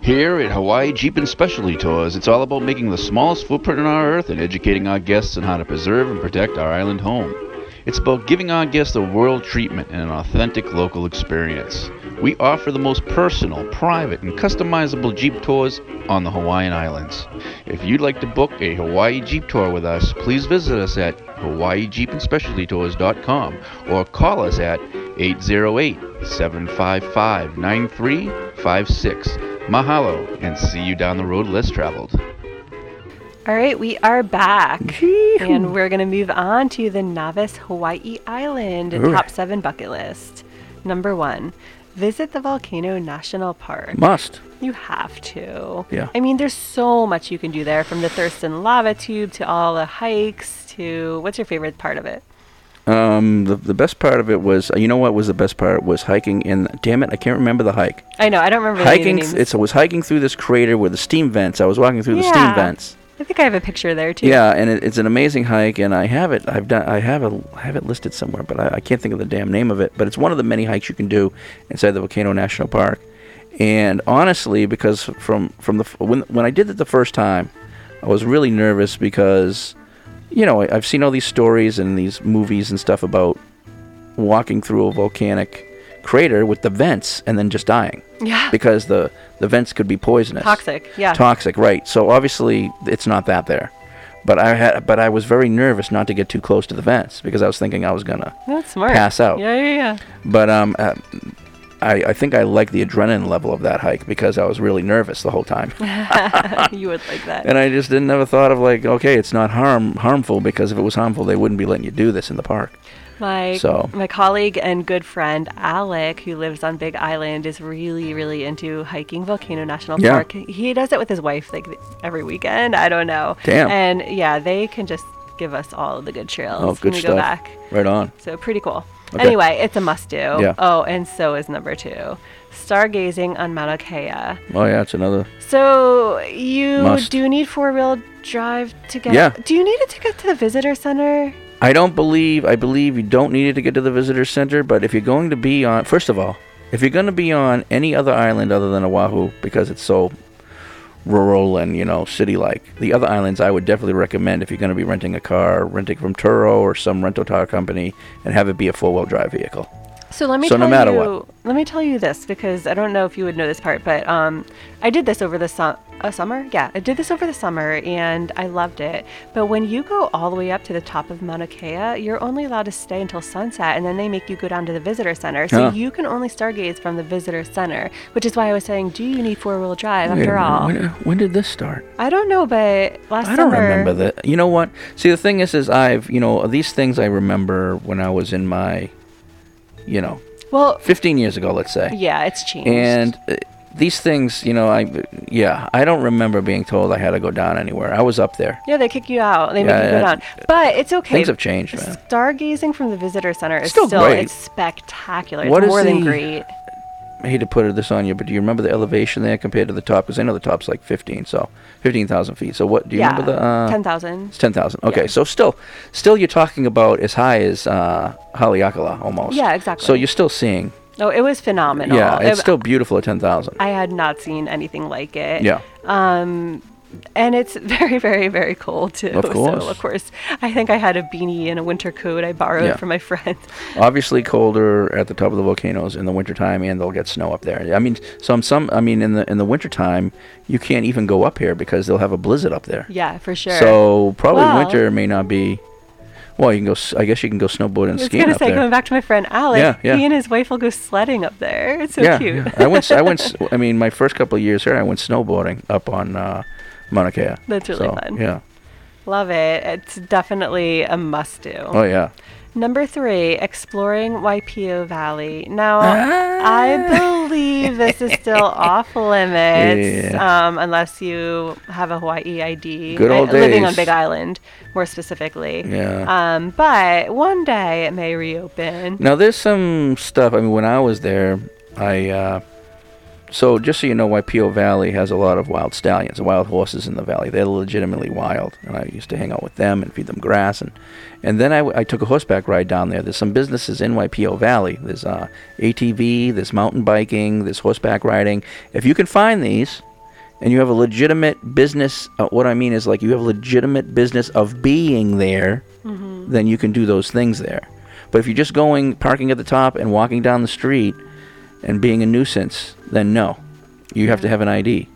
Here at Hawaii Jeep and Specialty Tours, it's all about making the smallest footprint on our earth and educating our guests on how to preserve and protect our island home. It's about giving our guests a world treatment and an authentic local experience. We offer the most personal, private, and customizable Jeep tours on the Hawaiian Islands. If you'd like to book a Hawaii Jeep tour with us, please visit us at hawaiijeepandspecialtytours.com or call us at 808-755-9356. Mahalo and see you down the road less traveled. All right, we are back. And we're going to move on to the Navis Hawaii Island top seven bucket list. Number one, visit the Volcano National Park. Must. You have to. Yeah. I mean, there's so much you can do there from the Thurston Lava Tube to all the hikes to what's your favorite part of it? Um, the, the best part of it was, you know what was the best part? Was hiking in, damn it, I can't remember the hike. I know, I don't remember hiking, it's, I was hiking through this crater with the steam vents. I was walking through the steam Yeah. vents. I think I have a picture there too. Yeah, and it, it's an amazing hike, and I have it. I've done. I have a. I have it listed somewhere, but I, I can't think of the damn name of it. But it's one of the many hikes you can do inside the Volcano National Park. And honestly, because from from the when when I did it the first time, I was really nervous because, you know, I, I've seen all these stories and these movies and stuff about walking through a volcanic crater with the vents and then just dying. Yeah. Because the the vents could be poisonous. Toxic, yeah. Toxic, right. So obviously it's not that there. But I had but I was very nervous not to get too close to the vents because I was thinking I was to That's smart. pass out. Yeah, yeah, yeah. But um uh, I, I think I like the adrenaline level of that hike because I was really nervous the whole time. you would like that. And I just didn't never thought of like, okay, it's not harm harmful because if it was harmful, they wouldn't be letting you do this in the park. My So- my colleague and good friend Alec, who lives on Big Island, is really really into hiking Volcano National Yeah. Park. He does it with his wife like every weekend. I don't know. Damn. And yeah, they can just give us all the good trails Oh, when good we stuff. go back. Right on. So pretty cool. Okay. Anyway, it's a must do. Yeah. Oh, and so is number two, stargazing on Mauna Kea. Oh yeah, it's another. So you Must. do need four wheel drive to get. Yeah. Do you need it to get to the visitor center? I don't believe. I believe you don't need it to get to the visitor center. But if you're going to be on, first of all, if you're going to be on any other island other than Oahu, because it's so rural and you know city-like, the other islands I would definitely recommend if you're going to be renting a car, renting from Turo or some rental car company, and have it be a four-wheel drive vehicle. So let me So no tell matter you. what. Let me tell you this because I don't know if you would know this part, but um, I did this over the su- uh, summer. Yeah, I did this over the summer and I loved it. But when you go all the way up to the top of Mauna Kea, you're only allowed to stay until sunset, and then they make you go down to the visitor center. So Huh. you can only stargaze from the visitor center, which is why I was saying, do you need four wheel drive Wait after all? When, when did this start? I don't know, but last I don't summer. remember that. You know what? See, the thing is, is I've, you know, these things I remember when I was in my, you know, Well, 15 years ago, let's say. yeah, it's changed. And uh, these things, you know, I, yeah, I don't remember being told I had to go down anywhere. I was up there. Yeah, they kick you out. They Yeah, make you go down. But it's okay. Things have changed, man. Stargazing from the visitor center is Still still, great. it's spectacular. What it's is more than great. I hate to put this on you, but do you remember the elevation there compared to the top? Because I know the top's like 15, so 15,000 feet. So what? Do you yeah, remember the? Uh, 10,000. It's 10,000. Okay, so still, still you're talking about as high as uh, Haleakala almost. Yeah, exactly. So you're still seeing. Oh, it was phenomenal. Yeah, it's It- still beautiful at 10,000. I had not seen anything like it. Yeah. Um, and it's very, very, very cold too. Of course. So of course, I think I had a beanie and a winter coat I borrowed Yeah. from my friend. Obviously colder at the top of the volcanoes in the wintertime, and they'll get snow up there. I mean, some some. I mean, in the in the wintertime, you can't even go up here because they'll have a blizzard up there. Yeah, for sure. So probably Well- winter may not be. Well, you can go. I guess you can go snowboarding I and was skiing gonna say, there. going back to my friend Alex, Yeah, yeah. he and his wife will go sledding up there. It's so yeah, cute. yeah. I went. I went. I mean, my first couple of years here, I went snowboarding up on uh, Mauna Kea. That's really So, fun. Yeah. Love it. It's definitely a must do. Oh yeah. Number three, exploring Waipio Valley. Now, Ah. I believe this is still off limits Yeah. um, unless you have a Hawaii ID. Good old Living on. Big Island, more specifically. Yeah. Um, but one day it may reopen. Now there's some stuff. I mean, when I was there, I uh, so just so you know, Waipio Valley has a lot of wild stallions, wild horses in the valley. They're legitimately wild, and I used to hang out with them and feed them grass. and And then I, w- I took a horseback ride down there. There's some businesses in Waipio Valley. There's uh, ATV, there's mountain biking, there's horseback riding. If you can find these, and you have a legitimate business, uh, what I mean is like you have a legitimate business of being there, then you can do those things there. But if you're just going, parking at the top and walking down the street and being a nuisance, then no. You have to have an ID.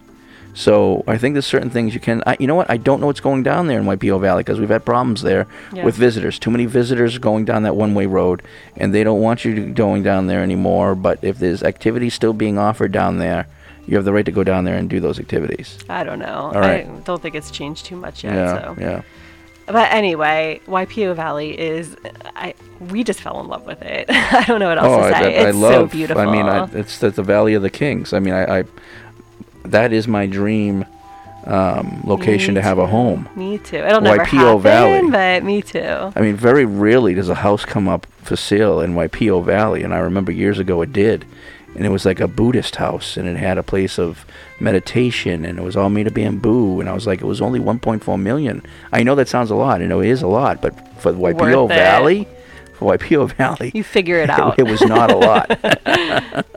So I think there's certain things you can. I, you know what? I don't know what's going down there in Waipio Valley because we've had problems there Yeah. with visitors. Too many visitors going down that one-way road, and they don't want you to going down there anymore. But if there's activities still being offered down there, you have the right to go down there and do those activities. I don't know. All right. I don't think it's changed too much yet. yeah, so. yeah. But anyway, Waipio Valley is. I we just fell in love with it. I don't know what else oh, to say. I, I it's love. so beautiful. I mean, I, it's the, the Valley of the Kings. I mean, I, I that is my dream um, location Me to have a home. Me too. It'll never Waipio happen, Valley. but me too. I mean, very rarely does a house come up for sale in Waipio Valley, and I remember years ago it did, and it was like a Buddhist house, and it had a place of meditation, and it was all made of bamboo, and I was like, it was only 1.4 million. I know that sounds a lot, I know it is a lot, but for Waipio Worth it. Valley, for Waipio Valley, You figure it out. it, was not a lot.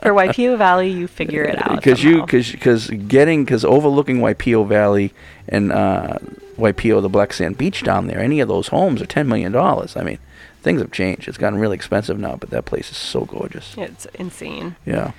For Waipio Valley, you figure it out. because you because because getting because overlooking Waipio Valley and uh, Waipio the Black Sand Beach down there, any of those homes are ten million dollars. I mean, things have changed. It's gotten really expensive now, but that place is so gorgeous. It's insane. Yeah,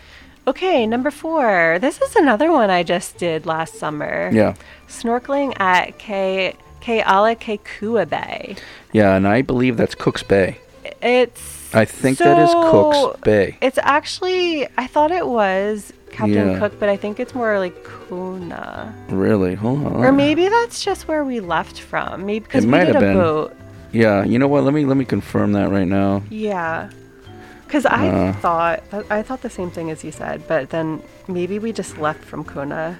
Okay, number four. This is another one I just did last summer. yeah, Snorkeling at Ke Kealakekua Bay. yeah. And I believe that's Cook's Bay. It's. I think that is Cook's Bay. It's actually. I thought it was Captain Yeah. Cook, but I think it's more like Kona. Really? Hold on. Or maybe that's just where we left from. Maybe because we did a been. boat. Yeah. You know what? Let me let me confirm that right now. Yeah. Because I Uh. thought I thought the same thing as you said, but then maybe we just left from Kona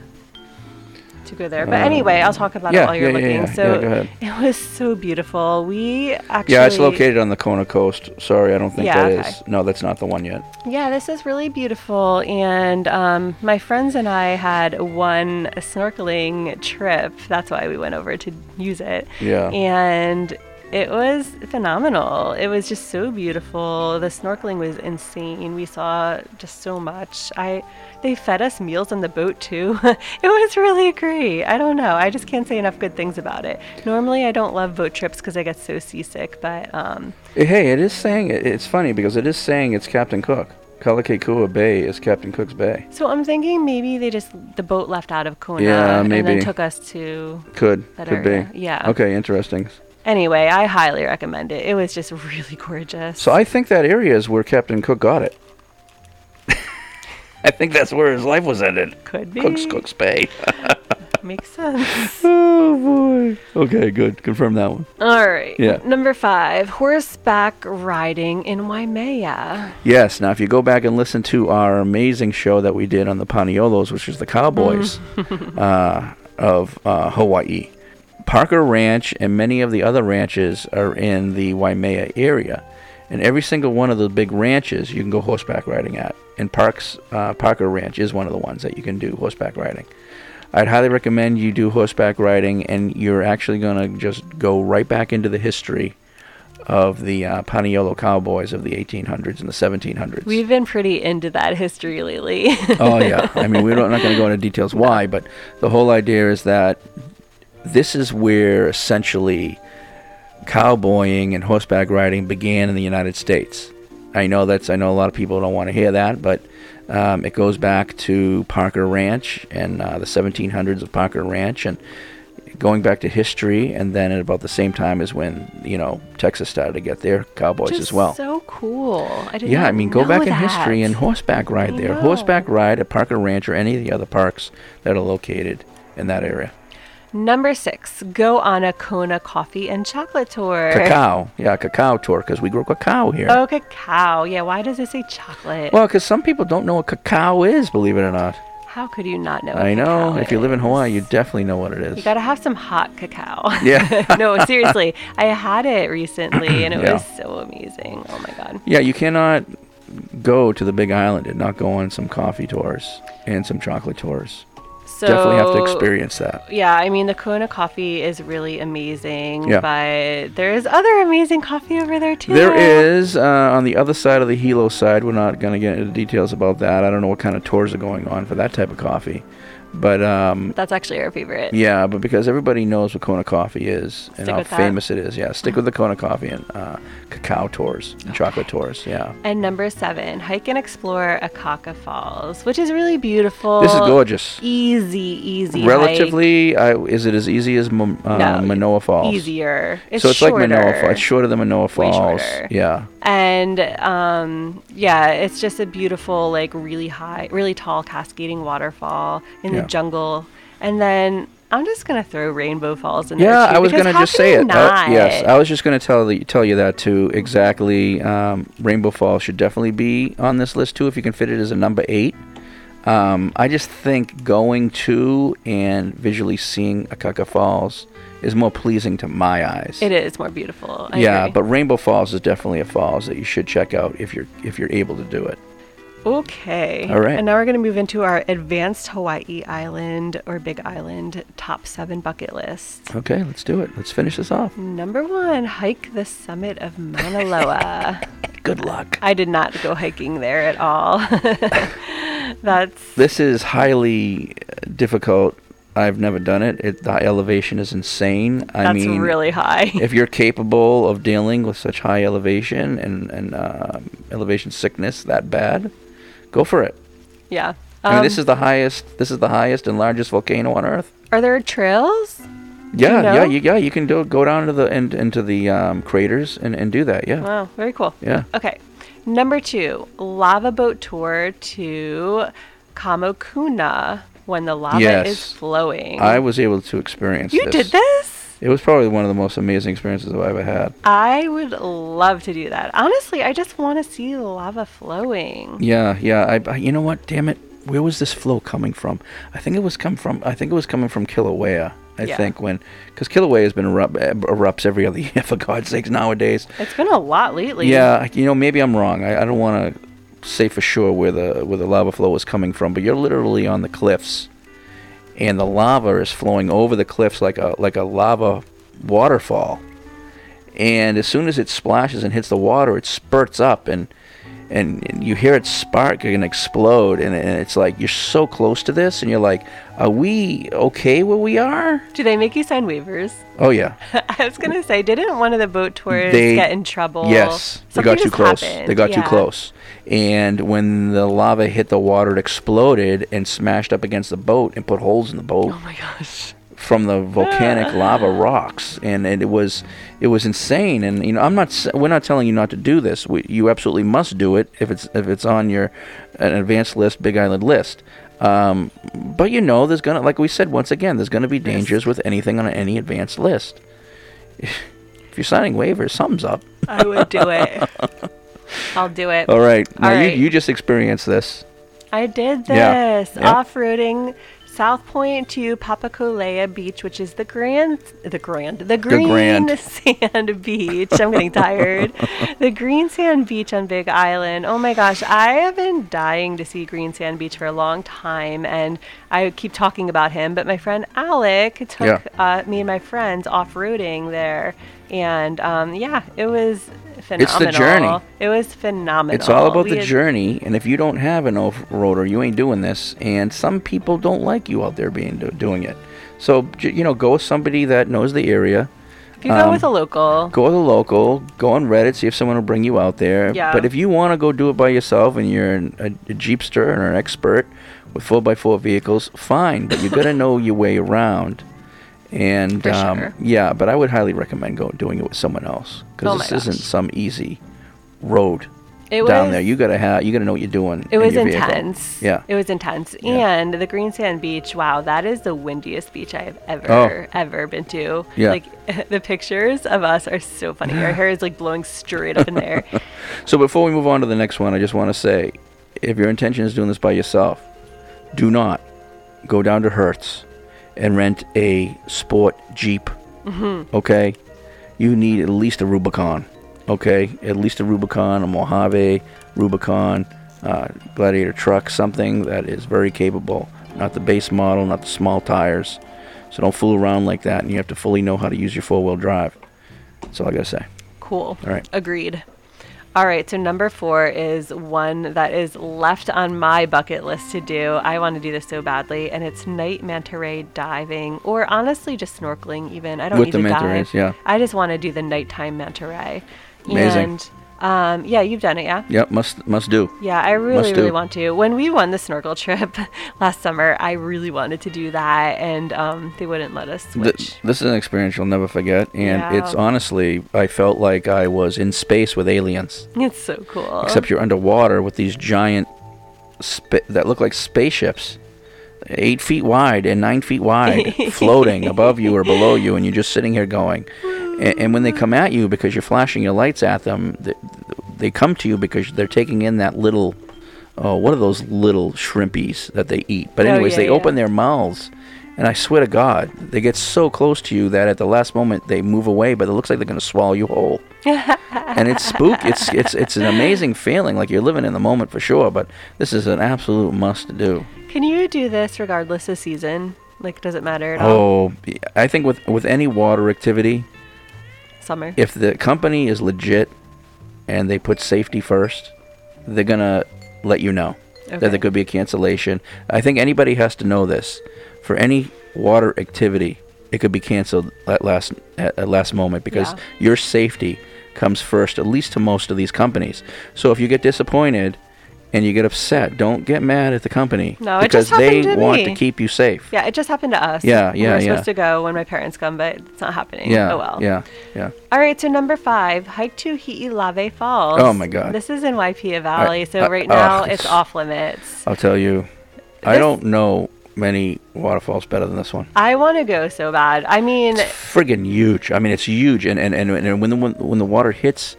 to go there. But Uh, anyway, I'll talk about yeah, it while you're yeah, looking. yeah. So Yeah, go ahead. it was so beautiful. We actually yeah, it's located on the Kona coast. Sorry, I don't think that is. okay. No, that's not the one yet. Yeah, this is really beautiful. And um, my friends and I had one snorkeling trip. That's why we went over to use it. Yeah. And it was phenomenal. It was just so beautiful. The snorkeling was insane. We saw just so much. I they fed us meals on the boat too. it was really great. I don't know. I just can't say enough good things about it. Normally I don't love boat trips because I get so seasick, but um, Eh, Hey, it is saying it, it's funny because it is saying it's Captain Cook. Kealakekua Bay is Captain Cook's Bay. So I'm thinking maybe they just the boat left out of Kona Yeah, maybe. and then took us to Could could area. be. Yeah. Okay, interesting. Anyway, I highly recommend it. It was just really gorgeous. So I think that area is where Captain Cook got it. I think that's where his life was ended. Could be. Cook's Cook's Bay. Makes sense. oh boy. Okay, good. Confirm that one. All right. Yeah. Number five, horseback riding in Waimea. Yes. Now, if you go back and listen to our amazing show that we did on the Paniolos, which is the Cowboys uh, of uh, Hawaii, Parker Ranch and many of the other ranches are in the Waimea area. And every single one of the big ranches you can go horseback riding at. And Parks uh, Parker Ranch is one of the ones that you can do horseback riding. I'd highly recommend you do horseback riding, and you're actually going to just go right back into the history of the uh, Paniolo Cowboys of the 1800s and the 1700s. We've been pretty into that history lately. oh yeah, I mean we're not going to go into details why, but the whole idea is that this is where essentially cowboying and horseback riding began in the United States. I know that's I know a lot of people don't want to hear that, but um, it goes back to Parker Ranch and uh, the 1700s of Parker Ranch, and going back to history, and then at about the same time as when you know Texas started to get their cowboys Just as well. So cool. I did Yeah, I mean, go back in history and horseback ride I there. know. Horseback ride at Parker Ranch or any of the other parks that are located in that area. Number six, go on a Kona coffee and chocolate tour. Cacao, yeah, cacao tour because we grow cacao here. Oh, cacao. Yeah, why does it say chocolate? Well, because some people don't know what cacao is, believe it or not. How could you not know? I know. If you live in? Hawaii, you definitely know what it is. You gotta have some hot cacao. Yeah. no, seriously. I had it recently and it Yeah. was so amazing. Oh my god. Yeah, you cannot go to the Big Island and not go on some coffee tours and some chocolate tours. So Definitely have to experience that. Yeah, I mean the Kona coffee is really amazing, Yeah. but there's other amazing coffee over there too. There is uh, on the other side of the Hilo side. We're not going to get into details about that. I don't know what kind of tours are going on for that type of coffee, but um, That's actually our favorite. yeah, but because everybody knows what Kona coffee is and Stick how with that. famous it is, yeah, stick with the Kona coffee and uh, cacao tours and chocolate tours. Yeah, And number seven, hike and explore Akaka Falls, which is really beautiful. this is gorgeous. Easy, easy. Relatively, I, is it as easy as Mo- uh, No, Manoa Falls? Easier. It's so it's like Manoa. Falls. It's shorter than Manoa Falls. shorter. Yeah. And um, yeah, it's just a beautiful, like really high, really tall cascading waterfall in Yeah. The jungle. And then I'm just gonna throw Rainbow Falls in there. Yeah, I was gonna just say it. Uh, yes, I was just gonna tell the, tell you that too. Exactly. Um, Rainbow Falls should definitely be on this list too if you can fit it as a number eight. Um, I just think going to and visually seeing Akaka Falls is more pleasing to my eyes. It is more beautiful. I yeah, agree. but Rainbow Falls is definitely a falls that you should check out if you're if you're able to do it. Okay. All right. And now we're going to move into our advanced Hawaii Island or Big Island top seven bucket list. Okay, let's do it. Let's finish this off. Number one, hike the summit of Mauna Loa. Good luck. I did not go hiking there at all. That's This is highly uh, difficult. I've never done it. it the elevation is insane. I That's mean, really high. if you're capable of dealing with such high elevation and and um elevation sickness that bad, go for it. yeah. I mean, this Um, is the highest. This is the highest and largest volcano on Earth. Are there trails? Yeah, know? yeah, you, yeah. You can do go down to the in, into the um, craters and, and do that. Yeah. Wow, very cool. Yeah. Okay. Number two, lava boat tour to Kamokuna when the lava yes. is flowing. I was able to experience. You this. did this? It was probably one of the most amazing experiences I've ever had. I would love to do that. Honestly, I just want to see the lava flowing. Yeah, yeah. I, I- you know what? Damn it. Where was this flow coming from? I think it was come from. I think it was coming from Kilauea. I Yeah. think when because Kilauea has been erupt, erupts every other year for God's sakes nowadays. It's been a lot lately. Yeah, you know maybe I'm wrong. I, I don't want to say for sure where the where the lava flow is coming from, but you're literally on the cliffs, and the lava is flowing over the cliffs like a like a lava waterfall. And as soon as it splashes and hits the water, it spurts up and and, and you hear it spark and explode, and, and it's like you're so close to this, and you're like, are we okay where we are? Do they make you sign waivers? Oh yeah. I was gonna say, didn't one of the boat tours they get in trouble? Yes, they got too close. happened, They got too close. And when the lava hit the water, it exploded and smashed up against the boat and put holes in the boat. Oh my gosh. From the volcanic lava rocks, and, and it was it was insane. And you know, I'm not we're not telling you not to do this. We, you absolutely must do it if it's if it's on your an advanced list, Big Island list. Um, but you know, there's gonna like we said once again, there's gonna be dangers with anything on any advanced list. If you're signing waivers, something's up. I would do it. I'll do it. All right. Now All you right. you just experienced this. I did this yeah. off-roading South Point to Papakolea Beach, which is the grand, the grand, the green grand. sand beach. I'm getting tired. the green sand beach on Big Island. Oh my gosh, I have been dying to see Green Sand Beach for a long time, and I keep talking about him. But my friend Alec took Yeah. uh, me and my friends off-roading there, and um, yeah, it was phenomenal. It's the journey. It was phenomenal. It's all about We the had- journey, and if you don't have an off-roader, you ain't doing this. And some people don't like you out there being doing it. So you know, go with somebody that knows the area. If you go Um, with a local, Go with a local. Go on Reddit, see if someone will bring you out there. Yeah. But if you want to go do it by yourself and you're an, a, a Jeepster or an expert with four x four vehicles, fine. But you got to know your way around. And um, sure. yeah, but I would highly recommend going doing it with someone else because Oh this isn't some easy road It down was- there. You gotta have you gotta know what you're doing. It was intense. Yeah. It was intense. Yeah. And the Green Sand Beach, wow, that is the windiest beach I have ever, Oh. ever been to. Yeah. Like, the pictures of us are so funny. Our hair is like blowing straight up in there. So before we move on to the next one, I just want to say, if your intention is doing this by yourself, do not go down to Hertz and rent a sport Jeep. Mhm. Okay, you need at least a Rubicon. Okay, at least a Rubicon, a Mojave Rubicon, uh, Gladiator truck, something that is very capable. Not the base model, not the small tires. So don't fool around like that, and you have to fully know how to use your four-wheel drive. That's all I gotta say. Cool. All right. Agreed. All right, so number four is one that is left on my bucket list to do. I want to do this so badly, and it's night manta ray diving, or honestly, just snorkeling. Even I don't With need the to manta dive. rays, yeah. I just want to do the nighttime manta ray. Amazing. And um, yeah, you've done it, yeah. Yep, must must do. Yeah, I really, really want to. When we won the snorkel trip last summer, I really wanted to do that, and um, they wouldn't let us switch. Th- this is an experience you'll never forget, and it's honestly, I felt like I was in space with aliens. It's so cool. Except you're underwater with these giant spa- that look like spaceships, eight feet wide and nine feet wide, floating above you or below you, and you're just sitting here going. And, and when they come at you because you're flashing your lights at them, they, they come to you because they're taking in that little. Oh, what are those little shrimpies that they eat? But Oh, anyways, yeah, they yeah. open their mouths, and I swear to God, they get so close to you that at the last moment they move away, but it looks like they're going to swallow you whole. and it's spook. It's it's it's an amazing feeling, like you're living in the moment for sure. But this is an absolute must to do. Can you do this regardless of season? Like, does it matter at all? Oh, I think with with any water activity, Summer. if the company is legit and they put safety first, they're gonna let you know that Okay. there could be a cancellation. I think anybody has to know this. For any water activity, it could be canceled at last at, at last moment because Yeah. your safety comes first, at least to most of these companies. So if you get disappointed and you get upset, don't get mad at the company No, it because just happened they to want to keep you safe. Yeah, it just happened to us. Yeah, We yeah, were yeah. supposed to go when my parents come, but it's not happening. Yeah, Oh well. yeah, yeah. All right, so number five, hike to Hi'ilawe Falls. Oh, my God. This is in Waipio Valley, so I- right uh, now ugh, it's off limits. I'll tell you, I don't know many waterfalls better than this one. I want to go so bad. I mean, it's Friggin' huge. I mean, it's huge, and and, and, and when the when, when the water hits,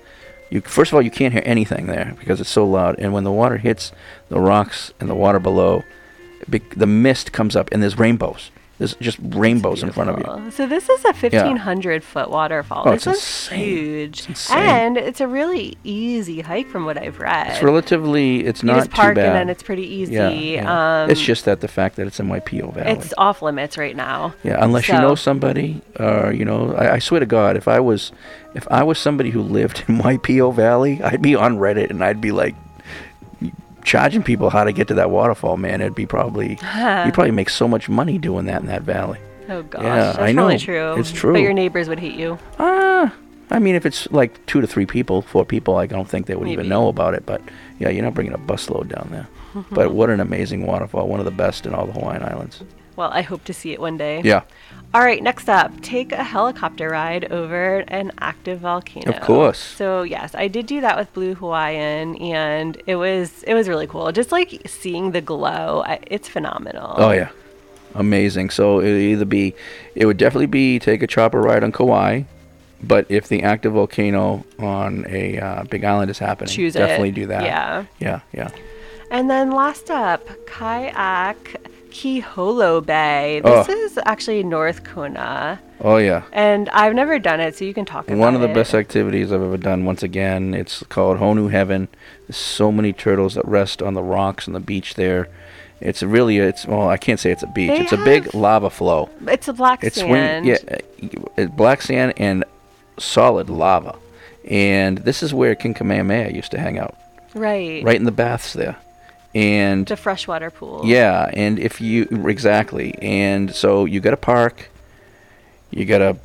you first of all you can't hear anything there because it's so loud, and when the water hits the rocks and the water below, bec- the mist comes up, and there's rainbows. There's just rainbows in front of you. so this is a 1500 foot waterfall. Oh, this it's insane. huge. insane. And it's a really easy hike from what I've read. It's relatively, it's You not just park too bad. and then it's pretty easy. Yeah, yeah. Um, it's just that the fact that it's in Waipio Valley. It's off limits right now. Yeah, unless you know somebody, or you know, I, I swear to God, if I was, if I was somebody who lived in Waipio Valley, I'd be on Reddit and I'd be like, charging people how to get to that waterfall. Man, it'd be probably, you'd probably make so much money doing that in that valley. Oh gosh, Yeah, that's I probably know. true. It's true. But your neighbors would hate you. Ah, I mean, if it's like two to three people, four people, I don't think they would even know about it. But yeah, you're not bringing a busload down there. but what an amazing waterfall! One of the best in all the Hawaiian Islands. Well, I hope to see it one day. Yeah. All right, next up, take a helicopter ride over an active volcano. Of course. So yes, I did do that with Blue Hawaiian, and it was it was really cool. Just like seeing the glow, I, it's phenomenal. Oh yeah, amazing. So it would either be, it would definitely be take a chopper ride on Kauai, but if the active volcano on a uh, Big Island is happening, Choose it. definitely do that. Yeah. yeah, yeah. And then last up, kayak Kiholo Bay. This Oh. is actually North Kona. Oh yeah. And I've never done it, so you can talk about it. One of the best activities I've ever done. Once again, it's called Honu Heaven. There's so many turtles that rest on the rocks on the beach there. It's really it's well I can't say it's a beach. They it's a big lava flow. It's a black It's sand. swing, yeah, uh, it's black sand and solid lava. And this is where King Kamehameha used to hang out, Right. right in the baths there. And The freshwater pool. yeah, and if you exactly, and so you got to park. You gotta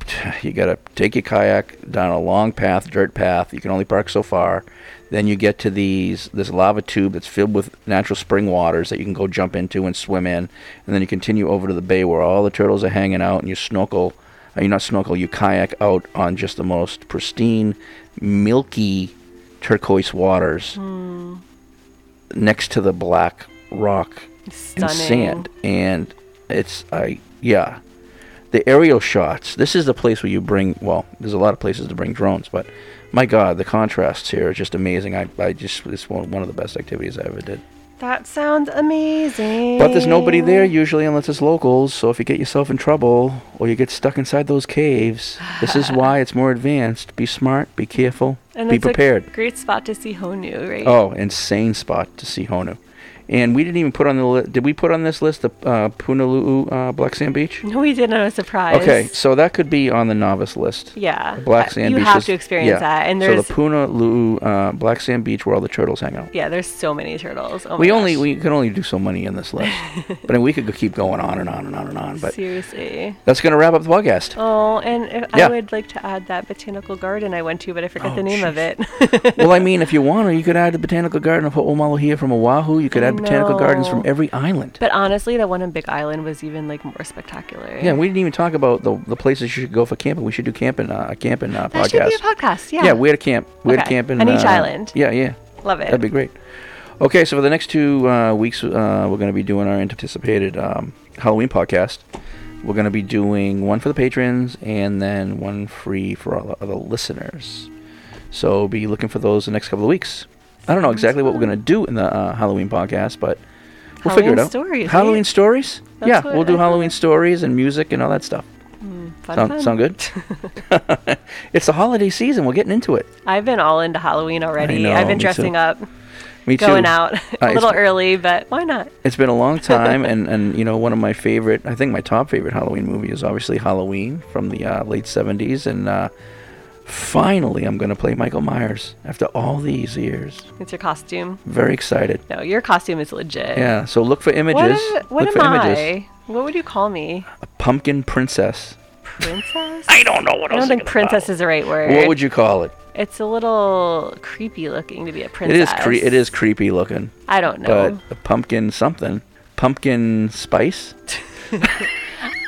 you gotta take your kayak down a long path, dirt path. You can only park so far. Then you get to these this lava tube that's filled with natural spring waters that you can go jump into and swim in. And then you continue over to the bay where all the turtles are hanging out, and you snorkel. Uh, you not snorkel, you kayak out on just the most pristine, milky turquoise waters Hmm. Next to the black rock and sand. And it's i yeah. The aerial shots this is the place where you bring well there's a lot of places to bring drones but my god the contrasts here are just amazing. I, I just it's one, one of the best activities i ever did That sounds amazing. but there's nobody there usually unless it's locals so if you get yourself in trouble or you get stuck inside those caves this is why it's more advanced be smart be careful And be prepared a great spot to see Honu, right? Oh, insane spot to see Honu. And we didn't even put on the list. Did we put on this list the uh, Punalu'u uh, Black Sand Beach? No, we didn't. I was surprised. Okay, so that could be on the novice list. Yeah, The Black Sand you Beach. have is- to experience yeah. that, and there's so the Punalu'u uh, Black Sand Beach where all the turtles hang out. yeah, there's so many turtles. Oh we only we can only do so many in this list, but we could keep going on and on and on and on. But seriously. that's gonna wrap up the podcast. Oh, and Yeah. I would like to add that botanical garden I went to, but I forget Oh, the name of it. well, I mean, if you want to, you could add the botanical garden of Ho'omaluhia from Oahu. You could add botanical gardens from every island. But honestly, the one in Big Island was even like more spectacular. Yeah, we didn't even talk about the the places you should go for camping. We should do camping uh, a camping uh, that podcast. should be a podcast. Yeah. Yeah, where a camp. Where to Okay. camp in On each uh, island. Yeah, yeah. Love it. That'd be great. Okay, so for the next two uh, weeks, uh, we're going to be doing our anticipated um, Halloween podcast. We're going to be doing one for the patrons and then one free for all the other listeners. So be looking for those the next couple of weeks. I don't know exactly what we're going to do in the uh, Halloween podcast, but we'll figure it out. stories, Halloween right? stories? That's yeah, we'll do I thought. Halloween stories and music and all that stuff. Mm, fun, Sound, fun. sound good? it's the holiday season. We're getting into it. I've been all into Halloween already. know, I've been dressing too. up, Me too. going out Uh, a it's- little early, but why not? It's been a long time, and, and you know, one of my favorite, I think my top favorite Halloween movie is obviously Halloween from the uh, late 70s. And uh, finally, I'm going to play Michael Myers after all these years. It's your costume. Very excited. No, your costume is legit. Yeah, so look for images. What, what look am for images. I? What would you call me? A pumpkin Princess. Princess? I don't know what I I don't think princess is the right word. What would you call it? It's a little creepy looking to be a princess. is cre- it is creepy looking. I don't know. But a pumpkin something. Pumpkin spice?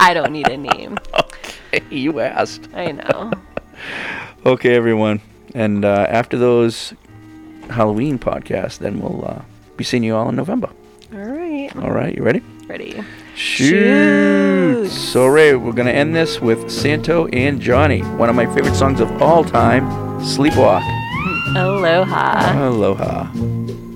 I don't need a name. Hey, you asked. I know. Okay, everyone. And uh, after those Halloween podcasts, then we'll uh, be seeing you all in November. All right. All right, you ready? Ready. Shoot. So, Ray, we're going to end this with Santo and Johnny, one of my favorite songs of all time, Sleepwalk. Aloha. Aloha.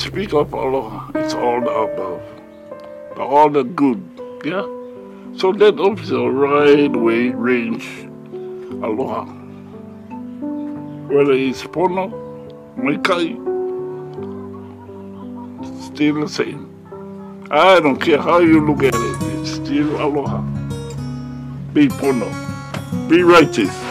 Speak of Allah, it's all the above, the, all the good, yeah? So that officer right way range aloha. Whether it's pono, maikai, still the same. I don't care how you look at it, it's still aloha. Be pono, be righteous.